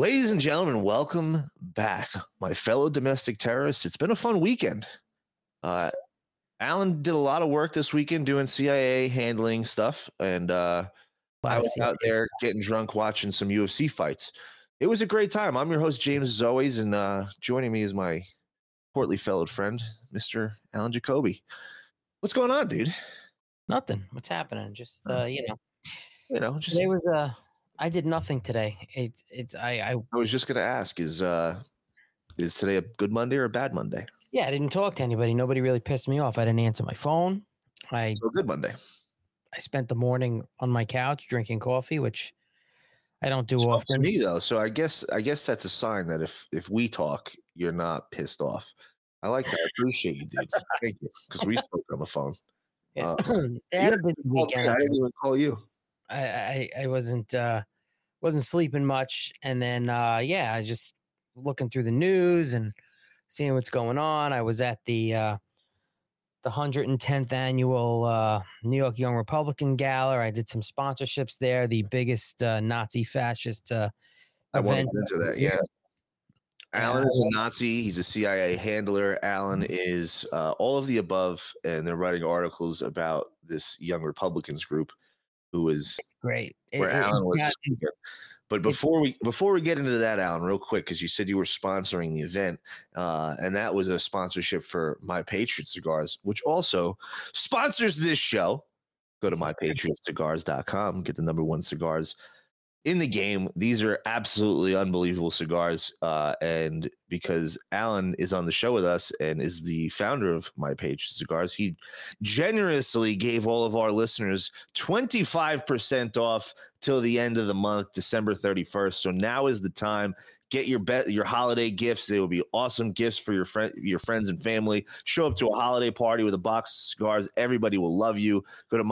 Ladies and gentlemen, welcome back, my fellow domestic terrorists. It's been a fun weekend. Uh, Alan did a lot of work this weekend doing CIA handling stuff, and uh, I was out there getting drunk watching some UFC fights. It was a great time. I'm your host, James, as always, and uh, joining me is my portly fellow friend, Mr. Alan Jacoby. What's going on, dude? Nothing. What's happening? Just uh, you know, You know, just today was uh, I did nothing today. It's it's I I I was just gonna ask: is uh, is today a good Monday or a bad Monday? yeah, I didn't talk to anybody. Nobody really pissed me off. I didn't answer my phone. I So good Monday. I spent the morning on my couch drinking coffee, which I don't do Spoke to me though, so I guess I guess that's a sign that if if we talk, you're not pissed off. I like that. I appreciate you, dude. Thank you, because we spoke on the phone. Yeah. Uh, I a busy weekend. I didn't even call you. I, I I wasn't uh wasn't sleeping much and then uh yeah I just looking through the news and seeing what's going on I was at the uh the 110th annual uh New York Young Republican Gala I did some sponsorships there the biggest uh, Nazi fascist uh I event get into that. Yeah. Alan is a Nazi. He's a CIA handler. Alan is uh, all of the above, and they're writing articles about this Young Republicans group, who is great where it- Alan was. got- But before we before we get into that, Alan, real quick, because you said you were sponsoring the event, uh, and that was a sponsorship for My Patriot Cigars, which also sponsors this show. Go to mypatriotcigars.com, get the number one cigars in the game. These are absolutely unbelievable cigars. Uh, and because Alan is on the show with us and is the founder of My Patriot Cigars, he generously gave all of our listeners 25% off till the end of the month, December 31st. So now is the time. Get your bet your holiday gifts. They will be awesome gifts for your friend your friends and family. Show up to a holiday party with a box of cigars. Everybody will love you. Go to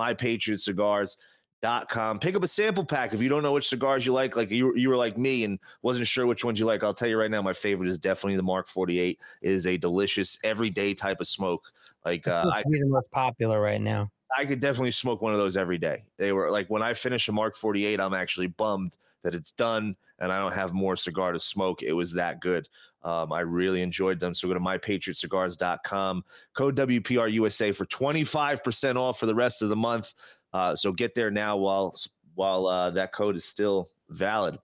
mypatriotcigars.com. Pick up a sample pack if you don't know which cigars you like. Like you, you were like me and wasn't sure which ones you like. I'll tell you right now, my favorite is definitely the Mark 48. It is a delicious everyday type of smoke. Like uh, I to be the most popular right now I could definitely smoke one of those every day. They were like when I finish a Mark 48, I'm actually bummed that it's done and I don't have more cigar to smoke. It was that good. Um, I really enjoyed them. So go to mypatriotcigars.com, code WPRUSA for 25% off for the rest of the month. Uh, so get there now while while uh, that code is still valid.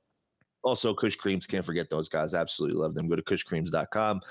Also, Kush Creams, can't forget those guys. Absolutely love them. Go to kushcreams.com,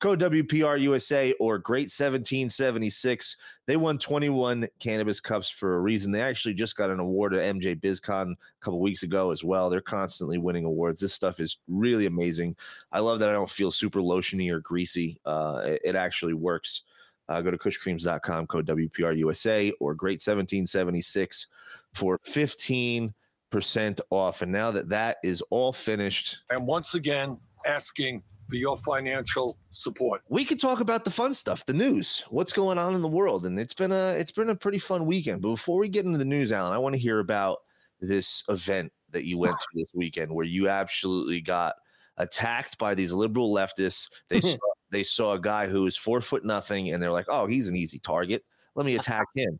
code WPRUSA or Great 1776. They won 21 cannabis cups for a reason. They actually just got an award at MJ BizCon a couple weeks ago as well. They're constantly winning awards. This stuff is really amazing. I love that I don't feel super lotiony or greasy. Uh, it, it actually works. Uh, go to kushcreams.com, code WPRUSA or Great 1776 for 15 percent off. And now that that is all finished, and once again asking for your financial support. we could talk about the fun stuff, the news, what's going on in the world, and it's been a it's been a pretty fun weekend. But before we get into the news, Alan, I want to hear about this event that you went to this weekend, where you absolutely got attacked by these liberal leftists. They they saw a guy who was four foot nothing, and they're like, "Oh, he's an easy target. Let me attack him."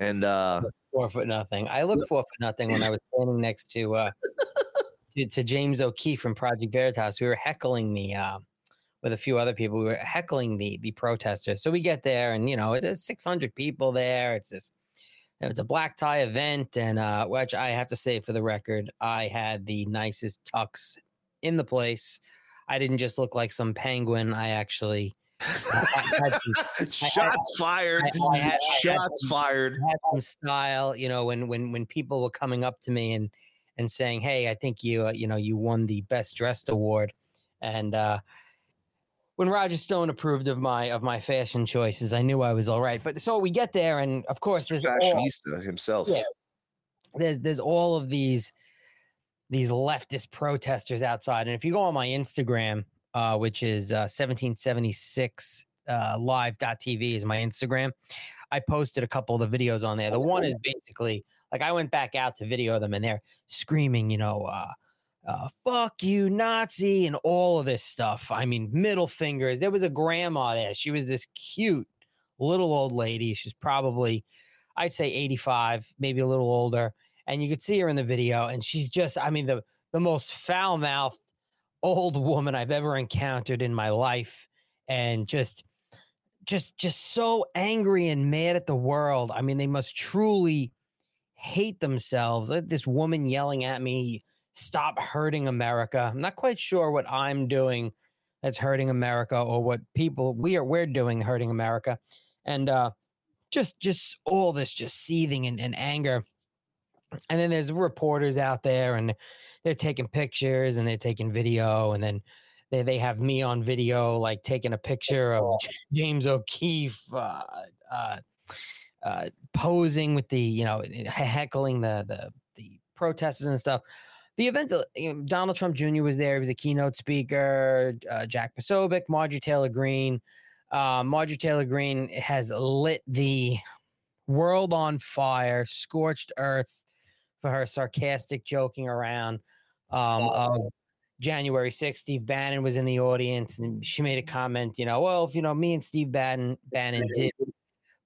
And uh, four foot nothing. I looked four foot nothing when I was standing next to uh to, to James O'Keefe from Project Veritas. We were heckling the uh, with a few other people. We were heckling the the protesters. So we get there, and you know, there's 600 people there. It's this. It's a black tie event, and uh, which I have to say for the record, I had the nicest tux in the place. I didn't just look like some penguin. I actually I- I some- shots fired. I- I had- shots some- fired. had some style you know when when when people were coming up to me and and saying hey i think you uh, you know you won the best dressed award and uh when roger stone approved of my of my fashion choices i knew i was all right but so we get there and of course there's all, himself. Yeah. there's there's all of these these leftist protesters outside and if you go on my instagram uh which is uh 1776 uh live.tv is my instagram i posted a couple of the videos on there the one is basically like i went back out to video them and they're screaming you know uh uh, fuck you, Nazi, and all of this stuff. I mean, middle fingers. There was a grandma there. She was this cute little old lady. She's probably, I'd say 85, maybe a little older. And you could see her in the video, and she's just, I mean, the the most foul mouthed, old woman I've ever encountered in my life, and just, just, just so angry and mad at the world. I mean, they must truly hate themselves. This woman yelling at me, "Stop hurting America." I'm not quite sure what I'm doing that's hurting America or what people we are we're doing hurting America, and uh, just just all this just seething and, and anger. And then there's reporters out there and they're taking pictures and they're taking video and then they, they have me on video like taking a picture of James O'Keefe uh, uh, uh, posing with the you know heckling the the the protesters and stuff. The event, uh, you know, Donald Trump Jr. was there. He was a keynote speaker. Uh, Jack Posobiec, Marjorie Taylor Greene Uh, Marjorie Taylor Greene has lit the world on fire, scorched earth for her sarcastic joking around um, of January 6th. Steve Bannon was in the audience and she made a comment, you know, well, if you know, me and Steve Bannon, Bannon did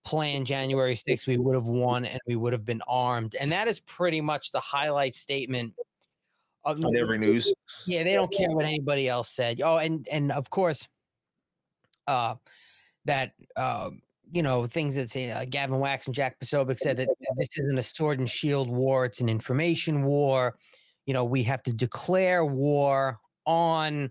plan January 6th, we would have won and we would have been armed. And that is pretty much the highlight statement of On every news. yeah, they don't care what anybody else said. Oh, and and of course, uh, that uh, you know things that say uh, Gavin Wax and Jack Posobiec said that this isn't a sword and shield war; it's an information war. You know, we have to declare war on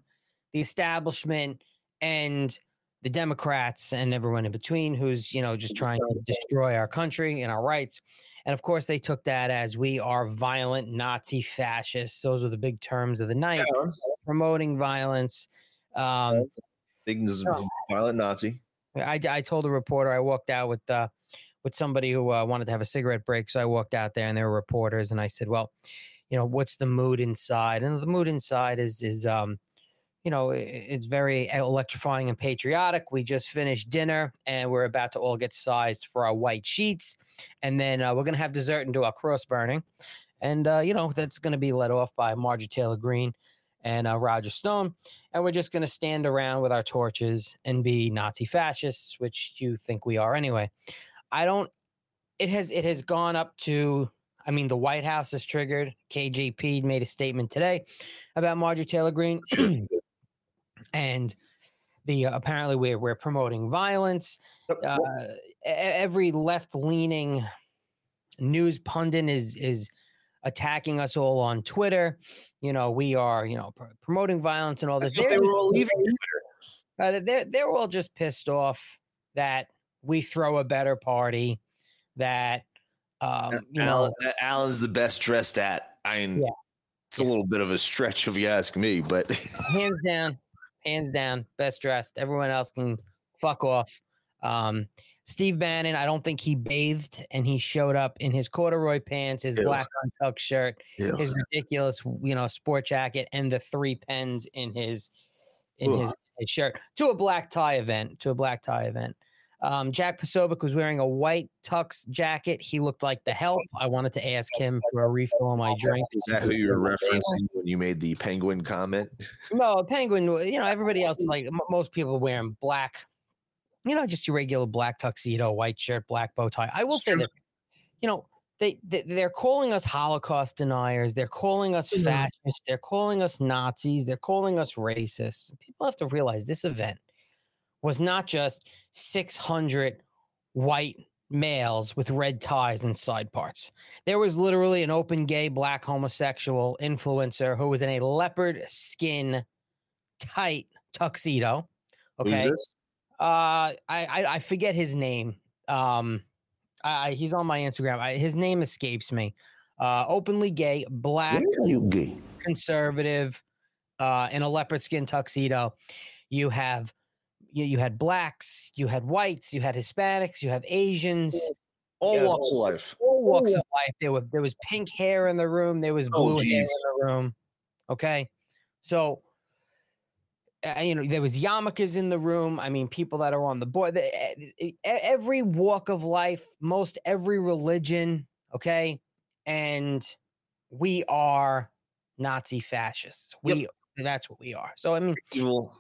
the establishment and the Democrats and everyone in between who's you know just trying to destroy our country and our rights. And of course, they took that as we are violent Nazi fascists. Those are the big terms of the night. Promoting violence. Um, Things violent Nazi. I, I told a reporter I walked out with uh, with somebody who uh, wanted to have a cigarette break, so I walked out there and there were reporters, and I said, "Well, you know, what's the mood inside?" And the mood inside is is um, you know, it's very electrifying and patriotic. We just finished dinner and we're about to all get sized for our white sheets, and then uh, we're gonna have dessert and do our cross burning, and uh, you know that's gonna be led off by Marjorie Taylor Greene and uh, Roger Stone and we're just going to stand around with our torches and be Nazi fascists, which you think we are anyway. I don't. It has it has gone up to. I mean, the White House is triggered. KJP made a statement today about Marjorie Taylor Greene, and the uh, apparently we're we're promoting violence. Uh, e- every left leaning news pundit is is attacking us all on Twitter. You know, we are you know pr- promoting violence and all this. They're they were all leaving. uh, they're they're all just pissed off that we throw a better party. That um, you know, Alan, uh, Alan's the best dressed at. I mean, Yeah. it's a little bit of a stretch if you ask me, but hands down, hands down, best dressed. Everyone else can fuck off. Um, Steve Bannon, I don't think he bathed, and he showed up in his corduroy pants, his Ew. black untucked shirt, Yeah. his ridiculous, you know, sport jacket, and the three pens in his in his, his shirt to a black tie event. To a black tie event. Um, Jack Posobiec was wearing a white tux jacket. He looked like the help. I wanted to ask him for a refill on my drink. is that who you were referencing when you made the penguin comment? No, penguin. You know, everybody else like m- most people wearing black. You know, just your regular black tuxedo, white shirt, black bow tie. I will say that, you know, they, they they're calling us Holocaust deniers. They're calling us Mhm. fascists. They're calling us Nazis. They're calling us racists. People have to realize this event was not just six hundred white males with red ties and side parts. There was literally an open gay black homosexual influencer who was in a leopard skin tight tuxedo. Who's Okay. this? Uh I, I I forget his name. Um I, I- he's on my Instagram. I, his name escapes me. Uh openly gay, black, you gay? conservative, uh, in a leopard skin tuxedo. You have you, you had blacks, you had whites, you had Hispanics, you have Asians, all Yeah, walks, whole life. all walks of life. There were there was pink hair in the room, there was Oh, blue hair in the room. Okay. So you know, there was yarmulkes in the room. I mean, people that are on the board. the- e- e- Every walk of life, most every religion. Okay, and we are Nazi fascists. Yep. We that's what we are. So I mean, Evil.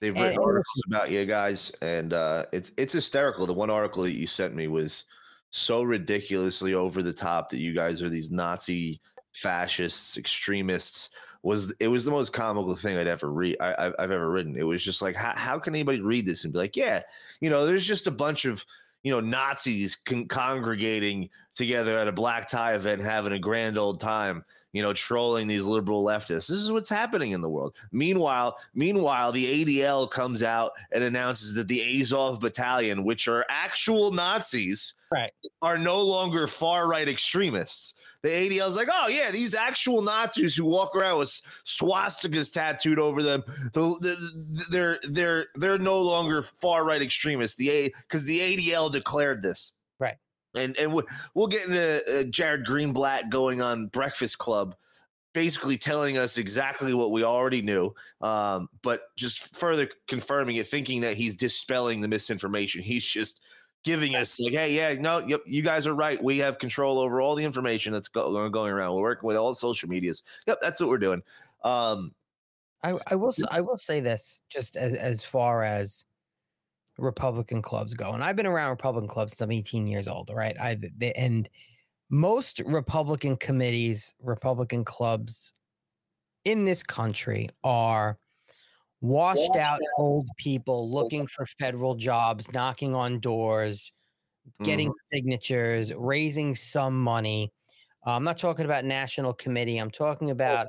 They've written and articles about you guys, and uh, it's it's hysterical. The one article that you sent me was so ridiculously over the top that you guys are these Nazi fascists, extremists was it was the most comical thing I'd ever read I, have ever written. It was just like how how can anybody read this and be like, yeah, you know, there's just a bunch of you know Nazis con- congregating together at a black tie event, having a grand old time you know, trolling these liberal leftists. This is what's happening in the world. Meanwhile, meanwhile, the ADL comes out and announces that the Azov Battalion, which are actual Nazis, right. are no longer far right extremists. The ADL is like, oh yeah, these actual Nazis who walk around with swastikas tattooed over them, the, the, they're they're they're no longer far right extremists. The A because the ADL declared this right? and and we'll, we'll get into uh, Jared Greenblatt going on Breakfast Club, basically telling us exactly what we already knew, um, but just further confirming it, thinking that he's dispelling the misinformation. He's just giving us like, hey, yeah, no, yep, you guys are right. We have control over all the information that's go- going around. We're working with all the social medias. Yep, that's what we're doing. Um, I, I will I will say this just as as far as Republican clubs go. And I've been around Republican clubs since I'm 18 years old, right? I and most Republican committees, Republican clubs in this country are washed out old people looking for federal jobs, knocking on doors, getting mm. signatures, raising some money. Uh, I'm not talking about national committee. I'm talking about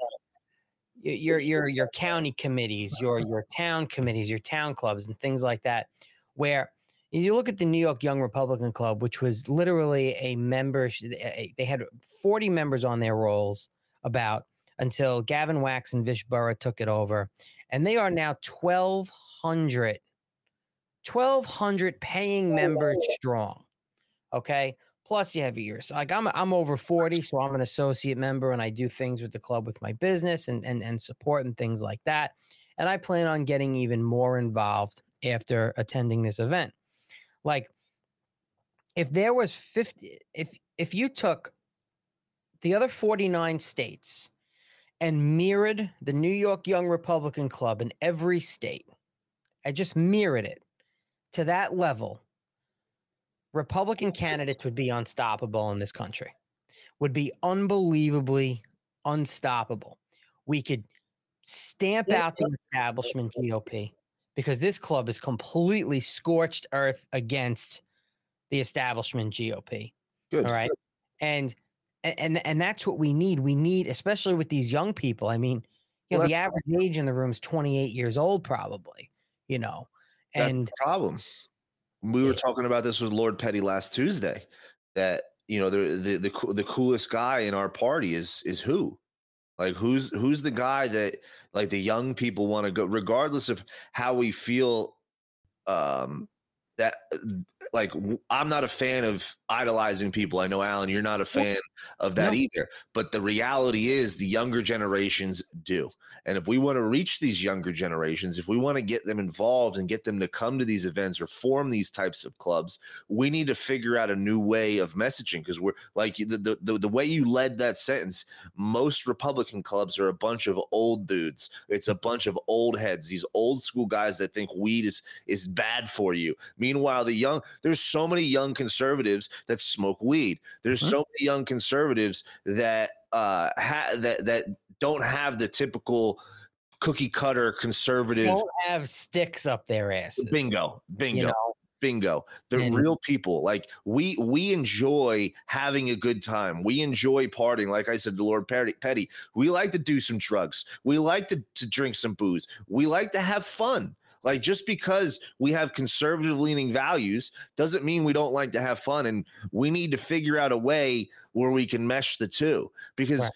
your your your county committees, your your town committees, your town clubs, and things like that where you look at the New York Young Republican Club, which was literally a member, they had 40 members on their rolls about until Gavin Wax and Vish Burra took it over. And they are now 1,200, 1,200 paying oh, members strong. Okay. Plus, you have years. Like I'm, I'm over 40, so I'm an associate member and I do things with the club with my business and, and, and support and things like that. And I plan on getting even more involved after attending this event. Like if there was 50 if if you took the other 49 states and mirrored the New York Young Republican Club in every state, I just mirrored it to that level, Republican candidates would be unstoppable in this country, would be unbelievably unstoppable. We could stamp out the establishment GOP because this club is completely scorched earth against the establishment GOP. Good. All right. And and and that's what we need. We need, especially with these young people. I mean, you know, the average age in the room is 28 years old, probably. You know, and that's the problem. We were talking about this with Lord Petty last Tuesday. That you know the the the, the coolest guy in our party is is who like who's who's the guy that like the young people want to go regardless of how we feel um that like I'm not a fan of idolizing people. I know Alan, you're not a fan of that no. either. But the reality is the younger generations do. And if we want to reach these younger generations, if we want to get them involved and get them to come to these events or form these types of clubs, we need to figure out a new way of messaging because we're like the, the, the, the way you led that sentence, most Republican clubs are a bunch of old dudes. It's a bunch of old heads, these old school guys that think weed is is bad for you. Meanwhile, the young there's so many young conservatives that smoke weed. There's mm-hmm. so many young conservatives that uh ha- that that don't have the typical cookie cutter conservative don't have sticks up their asses. Bingo. Bingo. You know? bingo the and, real people like we we enjoy having a good time we enjoy partying like i said to lord petty, petty we like to do some drugs we like to, to drink some booze we like to have fun like just because we have conservative leaning values doesn't mean we don't like to have fun and we need to figure out a way where we can mesh the two because right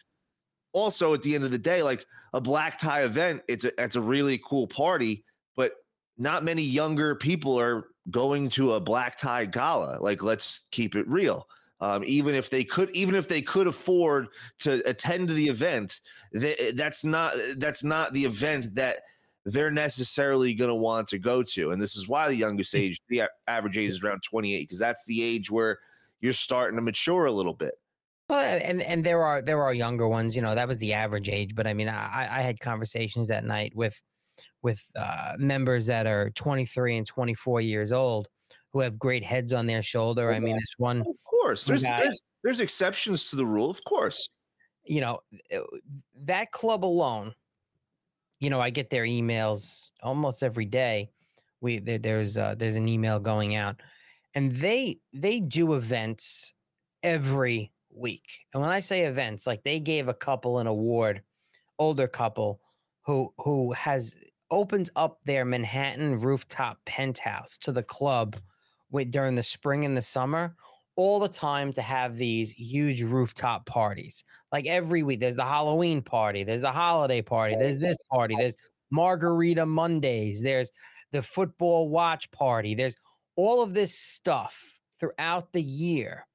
also at the end of the day, like a black tie event, it's a it's a really cool party, but not many younger people are going to a black tie gala. Like, let's keep it real. Um, even if they could, even if they could afford to attend the event, they, that's not that's not the event that they're necessarily going to want to go to. And this is why the youngest age, the average age is around 28, because that's the age where you're starting to mature a little bit. Well, and and there are there are younger ones. You know, that was the average age. But I mean, I I had conversations that night with with uh, members that are 23 and 24 years old who have great heads on their shoulder. I mean, this one. Of course, there's guy, there's there's exceptions to the rule. Of course. you know, uh, that club alone, you know, I get their emails almost every day. We there, there's uh, there's an email going out, and they they do events every week. And when I say events, like they gave a couple an award, older couple, who who has opens up their Manhattan rooftop penthouse to the club with during the spring and the summer all the time to have these huge rooftop parties. Like every week, there's the Halloween party, there's the holiday party, there's this party, there's Margarita Mondays, there's the football watch party, there's all of this stuff throughout the year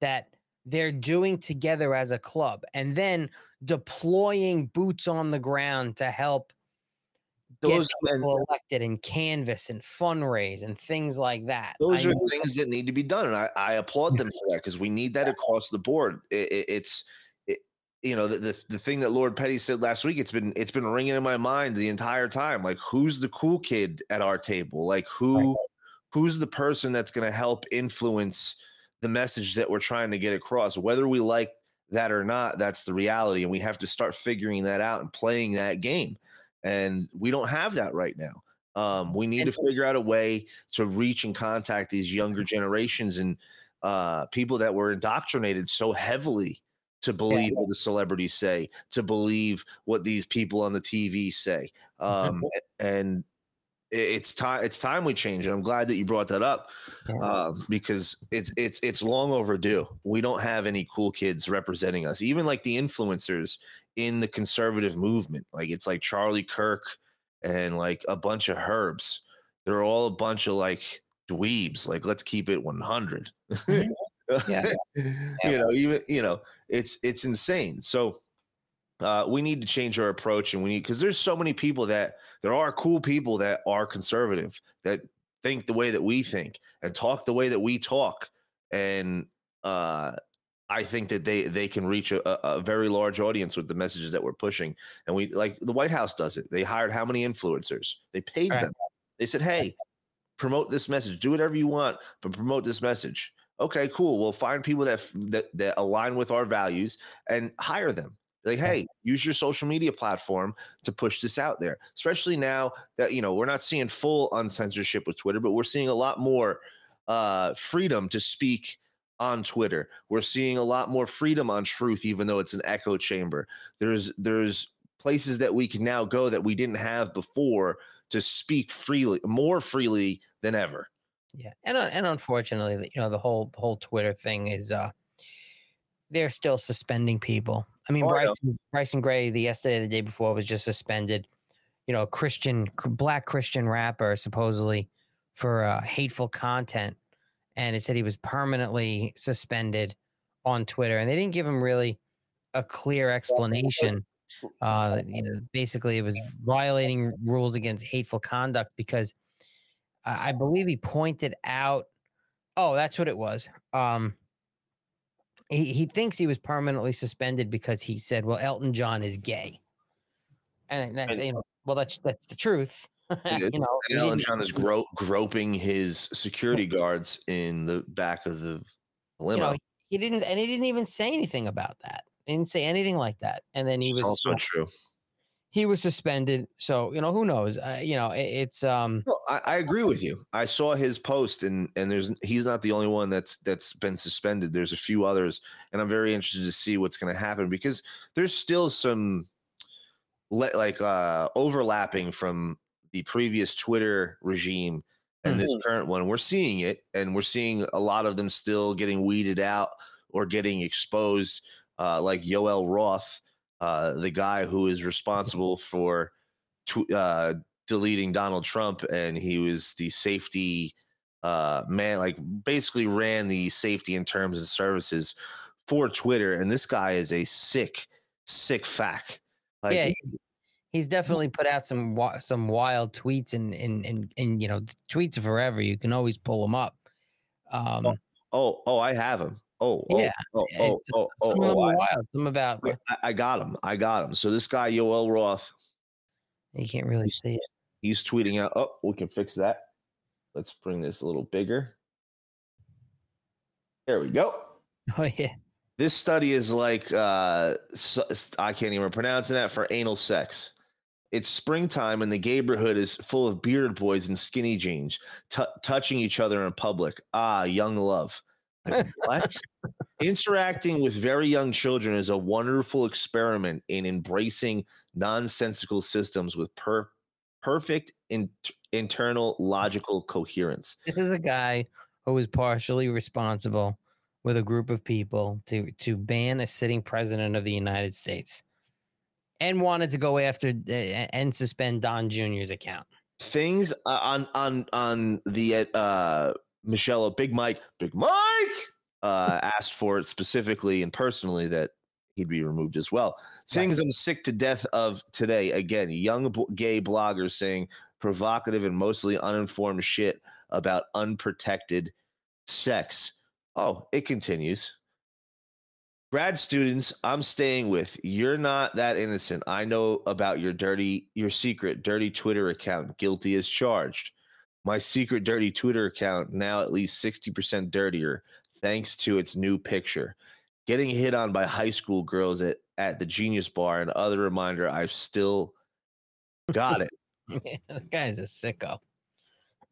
that they're doing together as a club and then deploying boots on the ground to help Those get and people elected and canvas and fundraise and things like that. those I are know- things that need to be done, and I, I applaud them for that because we need that across the board. It, it, it's it, you know the, the the thing that Lord Petty said last week. It's been it's been ringing in my mind the entire time. Like who's the cool kid at our table? Like who who's the person that's going to help influence the message that we're trying to get across, whether we like that or not. That's the reality, and we have to start figuring that out and playing that game. And we don't have that right now. Um, we need And- to figure out a way to reach and contact these younger generations and uh, people that were indoctrinated so heavily to believe what the celebrities say, to believe what these people on the TV say. Um, and it's time. It's time we change. And I'm glad that you brought that up Yeah. um, because it's it's it's long overdue. We don't have any cool kids representing us, even like the influencers in the conservative movement. Like it's like Charlie Kirk and like a bunch of herbs. They're all a bunch of like dweebs. Like let's keep it 100. Mhm. Yeah. you know, even you know, it's it's insane. So uh, we need to change our approach, and we need because there's so many people that there are cool people that are conservative that think the way that we think and talk the way that we talk, and uh, I think that they they can reach a, a very large audience with the messages that we're pushing. And we like the White House does it. They hired how many influencers? They paid Right. them. They said, "Hey, promote this message. Do whatever you want, but promote this message." Okay, cool. We'll find people that that that align with our values and hire them. Like, hey, use your social media platform to push this out there. Especially now that you know we're not seeing full uncensorship with Twitter, but we're seeing a lot more uh, freedom to speak on Twitter. We're seeing a lot more freedom on Truth, even though it's an echo chamber. There's there's places that we can now go that we didn't have before to speak freely, more freely than ever. Yeah, and and unfortunately, you know, the whole the whole Twitter thing is uh they're still suspending people. I mean, Oh, I know. Bryson Bryson Gray the yesterday, the day before was just suspended. You know, a Christian black Christian rapper supposedly for uh, hateful content, and it said he was permanently suspended on Twitter, and they didn't give him really a clear explanation. Uh, you know, basically, it was violating rules against hateful conduct because I I believe he pointed out. Oh, that's what it was. Um, he he thinks he was permanently suspended because he said, "Well, Elton John is gay," and, that, you know, well, that's that's the truth. You know, and didn't- John is gro- groping his security guards in the back of the limo. you know, he didn't, and he didn't even say anything about that. He didn't say anything like that, and then he It's was also true. he was suspended. So you know, who knows? Uh, you know, it, it's um, No, I, I agree with you. I saw his post, and and there's he's not the only one that's that's been suspended. There's a few others, and I'm very interested to see what's going to happen because there's still some le- like uh overlapping from the previous Twitter regime and this current one. We're seeing it, and we're seeing a lot of them still getting weeded out or getting exposed, uh, like Yoel Roth, uh, the guy who is responsible for tw- uh, deleting Donald Trump, and he was the safety uh, man, like basically ran the safety and terms and services for Twitter. And this guy is a sick, sick fact. Like, yeah, he's definitely put out some some wild tweets and and and and you know, the tweets are forever. You can always pull them up. Um, oh, oh, I have them. Oh, oh, Yeah, oh, oh, oh, oh, some oh, I, wild. Some about I, I got him. I got him. So this guy, Yoel Roth, you can't really see it. he's tweeting out. Oh, we can fix that. Let's bring this a little bigger. There we go. Oh yeah, This study is like uh, I can't even pronounce that for anal sex. It's springtime and the neighborhood is full of bearded boys in skinny jeans, t- touching each other in public. Ah, young love. What? Interacting with very young children is a wonderful experiment in embracing nonsensical systems with per- perfect in- internal logical coherence. This is a guy who was partially responsible with a group of people to to ban a sitting president of the United States and wanted to go after uh, and suspend Don Jr.'s account. Things uh, on on on the uh Michelle Big Mike Big Mike uh asked for it specifically and personally that he'd be removed as well. Things. I'm sick to death of today. Again, young gay bloggers saying provocative and mostly uninformed shit about unprotected sex. Oh, it continues. Grad students, I'm staying with. You're not that innocent. I know about your dirty, your secret dirty Twitter account. Guilty as charged. My secret dirty Twitter account now at least 60% dirtier thanks to its new picture. Getting hit on by high school girls at, at the Genius Bar, and other reminder I've still got it. the guy's a sicko.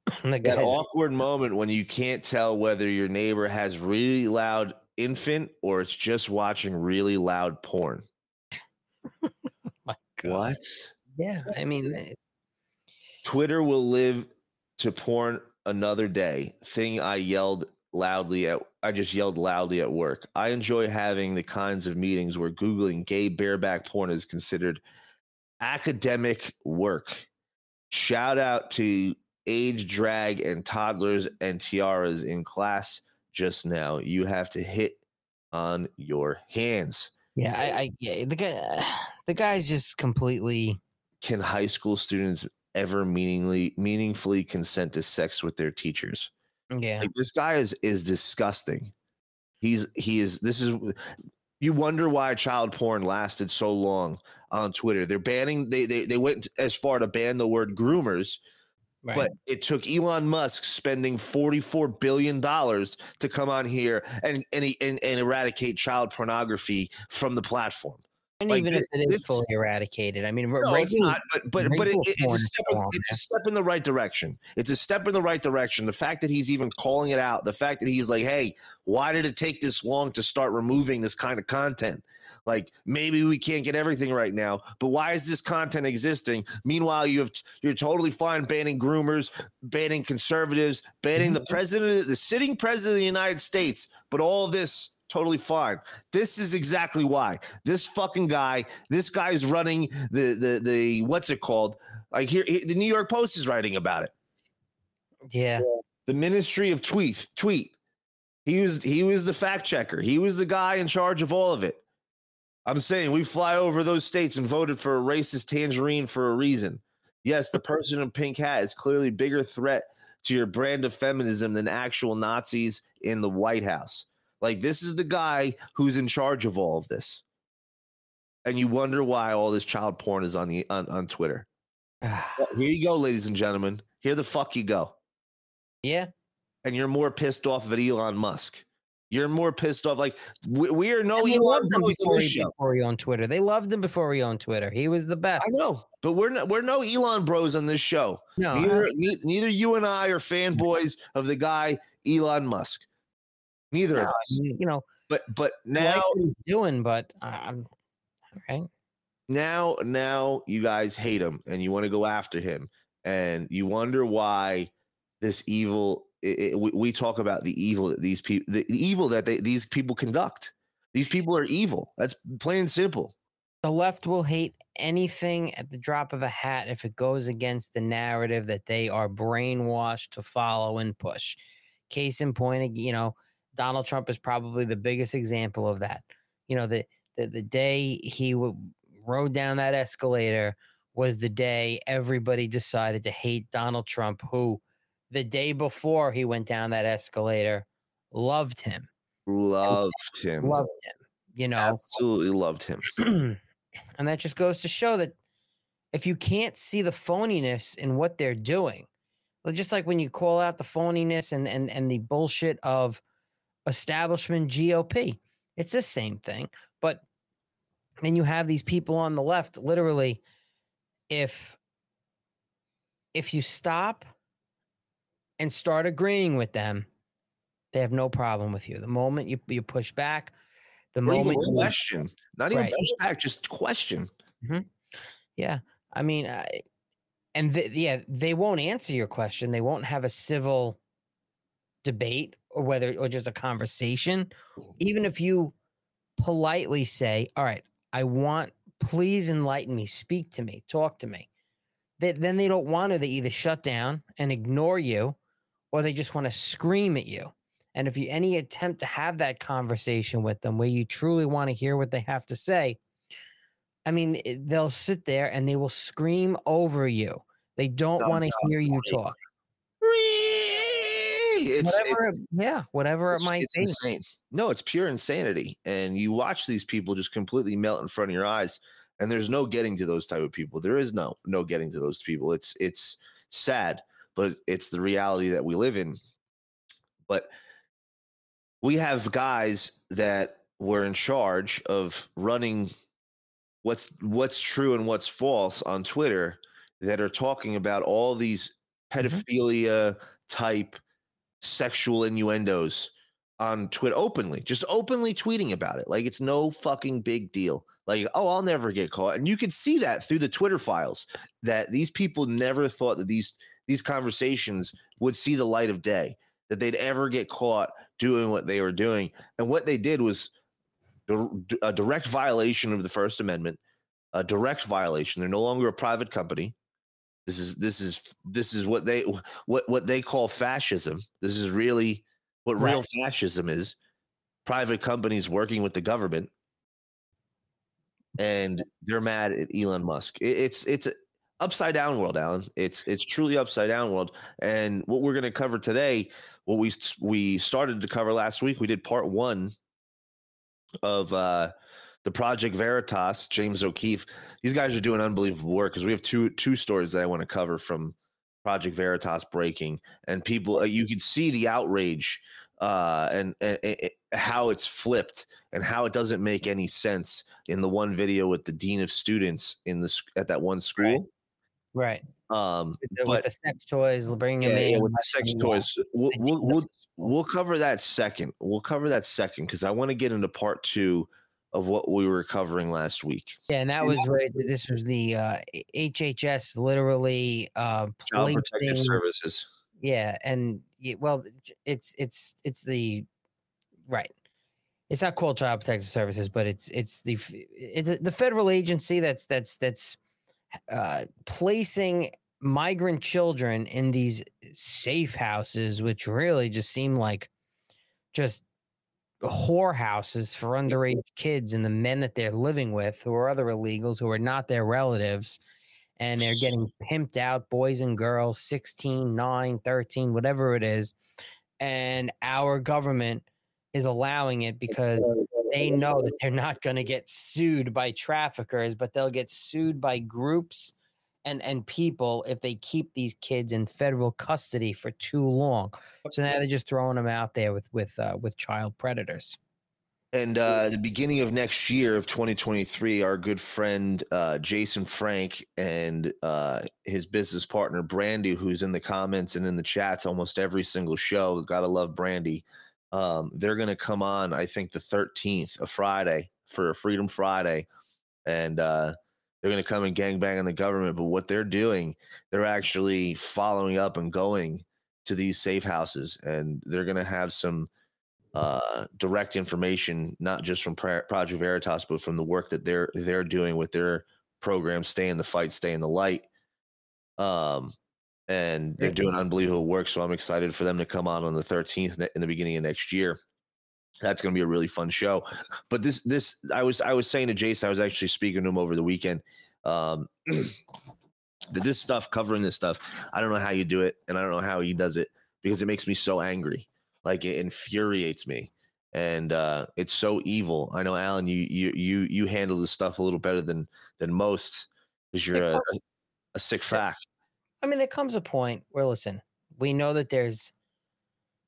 that awkward moment when you can't tell whether your neighbor has really loud infant or it's just watching really loud porn. what? Yeah, I mean, Twitter will live to porn another day. Thing I yelled loudly at I just yelled loudly at work. I enjoy having the kinds of meetings where googling gay bareback porn is considered academic work. Shout out to age drag and toddlers and tiaras in class just now. You have to hit on your hands. Yeah, I, I yeah, the guy the guy's just completely can high school students ever meaningly meaningfully consent to sex with their teachers? Yeah. Like this guy is is disgusting. He's he is this is you wonder why child porn lasted so long on Twitter. They're banning they they they went as far to ban the word groomers Right. But it took Elon Musk spending $44 billion to come on here and, and, and, and eradicate child pornography from the platform. And like even this, if it is fully eradicated, I mean, no, it's not. But but but it, it's a step. In, it's a step in the right direction. It's a step in the right direction. The fact that he's even calling it out, the fact that he's like, "Hey, why did it take this long to start removing this kind of content?" Like maybe we can't get everything right now, but why is this content existing? Meanwhile, you have you're totally fine banning groomers, banning conservatives, banning the mm-hmm. president, the sitting president of the United States, but all this totally fine. This is exactly why this fucking guy, this guy is running the the the what's it called? Like here, here the New York Post is writing about it. Yeah, the Ministry of Tweet. Tweet. He was he was the fact checker. He was the guy in charge of all of it. I'm saying we fly over those states and voted for a racist tangerine for a reason. Yes, the person in pink hat is clearly bigger threat to your brand of feminism than actual Nazis in the White House. Like this is the guy who's in charge of all of this. And you wonder why all this child porn is on the on, on Twitter. well, here you go, ladies and gentlemen. Here the fuck you go. Yeah. And you're more pissed off at Elon Musk. You're more pissed off. Like we, we are no Elon before he, before he owned Twitter. They loved him before he owned Twitter. He was the best. I know, but we're no, we're no Elon bros on this show. No, neither, ne- neither you and I are fanboys of the guy Elon Musk. Neither no, of us. You know, but but now doing, but I'm right now. Now you guys hate him and you want to go after him, and you wonder why this evil. It, it, we, we talk about the evil that these people, the evil that they, these people conduct. These people are evil. That's plain and simple. The left will hate anything at the drop of a hat if it goes against the narrative that they are brainwashed to follow and push. Case in point, you know, Donald Trump is probably the biggest example of that. You know, the the, the day he w- rode down that escalator was the day everybody decided to hate Donald Trump, who the day before he went down that escalator loved him. Loved him. Loved him. You know, absolutely loved him. and that just goes to show that if you can't see the phoniness in what they're doing, just like when you call out the phoniness and and and the bullshit of establishment GOP. It's the same thing. But then you have these people on the left, literally, if if you stop and start agreeing with them, they have no problem with you. The moment you, you push back, the moment you, question, not even Right. push back, just question. Mm-hmm. yeah, I mean, I, and th- yeah, they won't answer your question. They won't have a civil debate or whether or just a conversation. Even if you politely say, "All right, I want, please enlighten me, speak to me, talk to me," they, then they don't want to. They either shut down and ignore you, or they just want to scream at you. And if you any attempt to have that conversation with them where you truly want to hear what they have to say, I mean, they'll sit there and they will scream over you. They don't want to hear you talk. It's, whatever, it's, yeah, whatever it might be. insane. No, it's pure insanity. And you watch these people just completely melt in front of your eyes. And there's no getting to those type of people. There is no no getting to those people. It's it's sad, but it's the reality that we live in. But we have guys that were in charge of running what's what's true and what's false on Twitter that are talking about all these Mm-hmm. pedophilia type sexual innuendos on Twitter openly, just openly tweeting about it. Like it's no fucking big deal. Like, oh, I'll never get caught. And you can see that through the Twitter files that these people never thought that these these conversations would see the light of day, that they'd ever get caught doing what they were doing. And what they did was a direct violation of the First Amendment, a direct violation. They're no longer a private company. This is this is this is what they what what they call fascism. This is really what real fascism is. Private companies working with the government, and they're mad at Elon Musk. It, it's it's a upside down world, Alan. It's it's truly upside down world. And what we're going to cover today, what we we started to cover last week, we did part one of uh the Project Veritas, James O'Keefe. These guys are doing unbelievable work because we have two two stories that I want to cover from Project Veritas breaking, and people uh, you can see the outrage uh, and, and, and how it's flipped and how it doesn't make any sense in the one video with the dean of students in the at that one school. Right. Um, With the, with the sex toys, bring yeah, in. yeah, with the sex toys, we'll, we'll, we'll we'll cover that second. We'll cover that second because I want to get into part two of what we were covering last week. Yeah, and that was right. This was the uh, HHS literally uh, Child Protective. Services. Yeah, and well, it's it's it's the right. It's not called Child Protective Services, but it's it's the f- it's the federal agency that's that's that's uh, placing migrant children in these safe houses, which really just seem like just whorehouses for underage kids and the men that they're living with who are other illegals who are not their relatives and they're getting pimped out boys and girls 16 9 13 whatever it is and our government is allowing it because they know that they're not going to get sued by traffickers but they'll get sued by groups and and people if they keep these kids in federal custody for too long so now they're just throwing them out there with with uh, with child predators And uh, the beginning of next year of 2023, our good friend uh, Jason Frank and uh, his business partner Brandy, who's in the comments and in the chats almost every single show, gotta love Brandy. Um, they're gonna come on, I think, the 13th, a Friday for Freedom Friday, and they're gonna come and gangbang on the government. But what they're doing, they're actually following up and going to these safe houses, and they're gonna have some uh, direct information, not just from Pro- Project Veritas, but from the work that they're they're doing with their program, Stay in the Fight, Stay in the Light. Um, and they're doing unbelievable work. So I'm excited for them to come on on the 13th in the beginning of next year. That's going to be a really fun show. But this this I was I was saying to Jason, I was actually speaking to him over the weekend. Um, that this stuff, covering this stuff, I don't know how you do it, and I don't know how he does it because it makes me so angry like it infuriates me and uh it's so evil i know alan you you you you handle this stuff a little better than than most because you're a, a, a sick fact I mean, there comes a point where, listen, we know that there's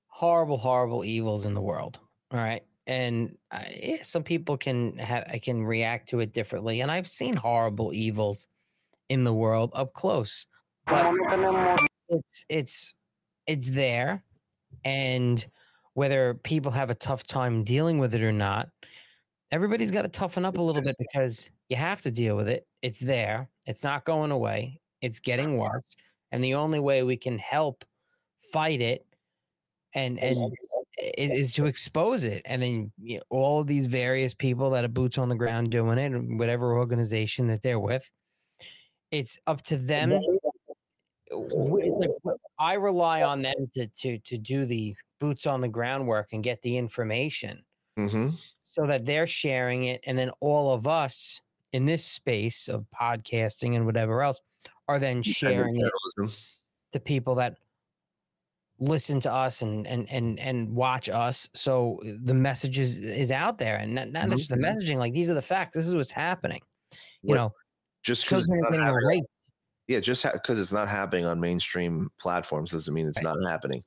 horrible, horrible evils in the world. All right. and uh, I, some people can have I can react to it differently. And I've seen horrible evils in the world up close, but it's it's it's there, and whether people have a tough time dealing with it or not, everybody's got to toughen up a little bit because you have to deal with it. It's there. It's not going away. It's getting worse, and the only way we can help fight it and and is, is to expose it and then you know, all of these various people that are boots on the ground doing it and whatever organization that they're with it's up to them like i rely on them to to to do the boots on the ground work and get the information Mm-hmm. so that they're sharing it and then all of us in this space of podcasting and whatever else are then sharing it to people that listen to us and and and and watch us so the message is is out there and not, not Mhm. just the messaging like these are the facts this is what's happening you What- know Just because children are getting raped yeah, just because it's not happening on mainstream platforms doesn't mean it's Right. not happening.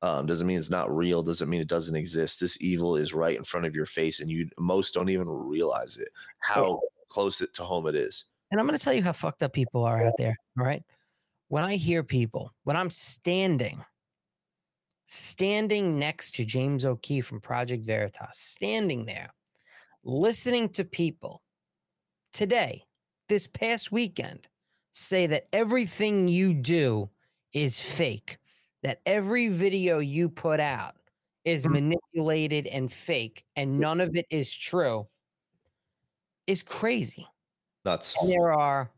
Um, doesn't mean it's not real. Doesn't mean it doesn't exist. This evil is right in front of your face, and you most don't even realize it. How close it to home it is. and i'm going to tell you how fucked up people are out there all right when i hear people when i'm standing standing next to james o'keefe from project veritas standing there listening to people today this past weekend say that everything you do is fake that every video you put out is Mm. manipulated and fake and none of it is true is crazy Nuts. and there are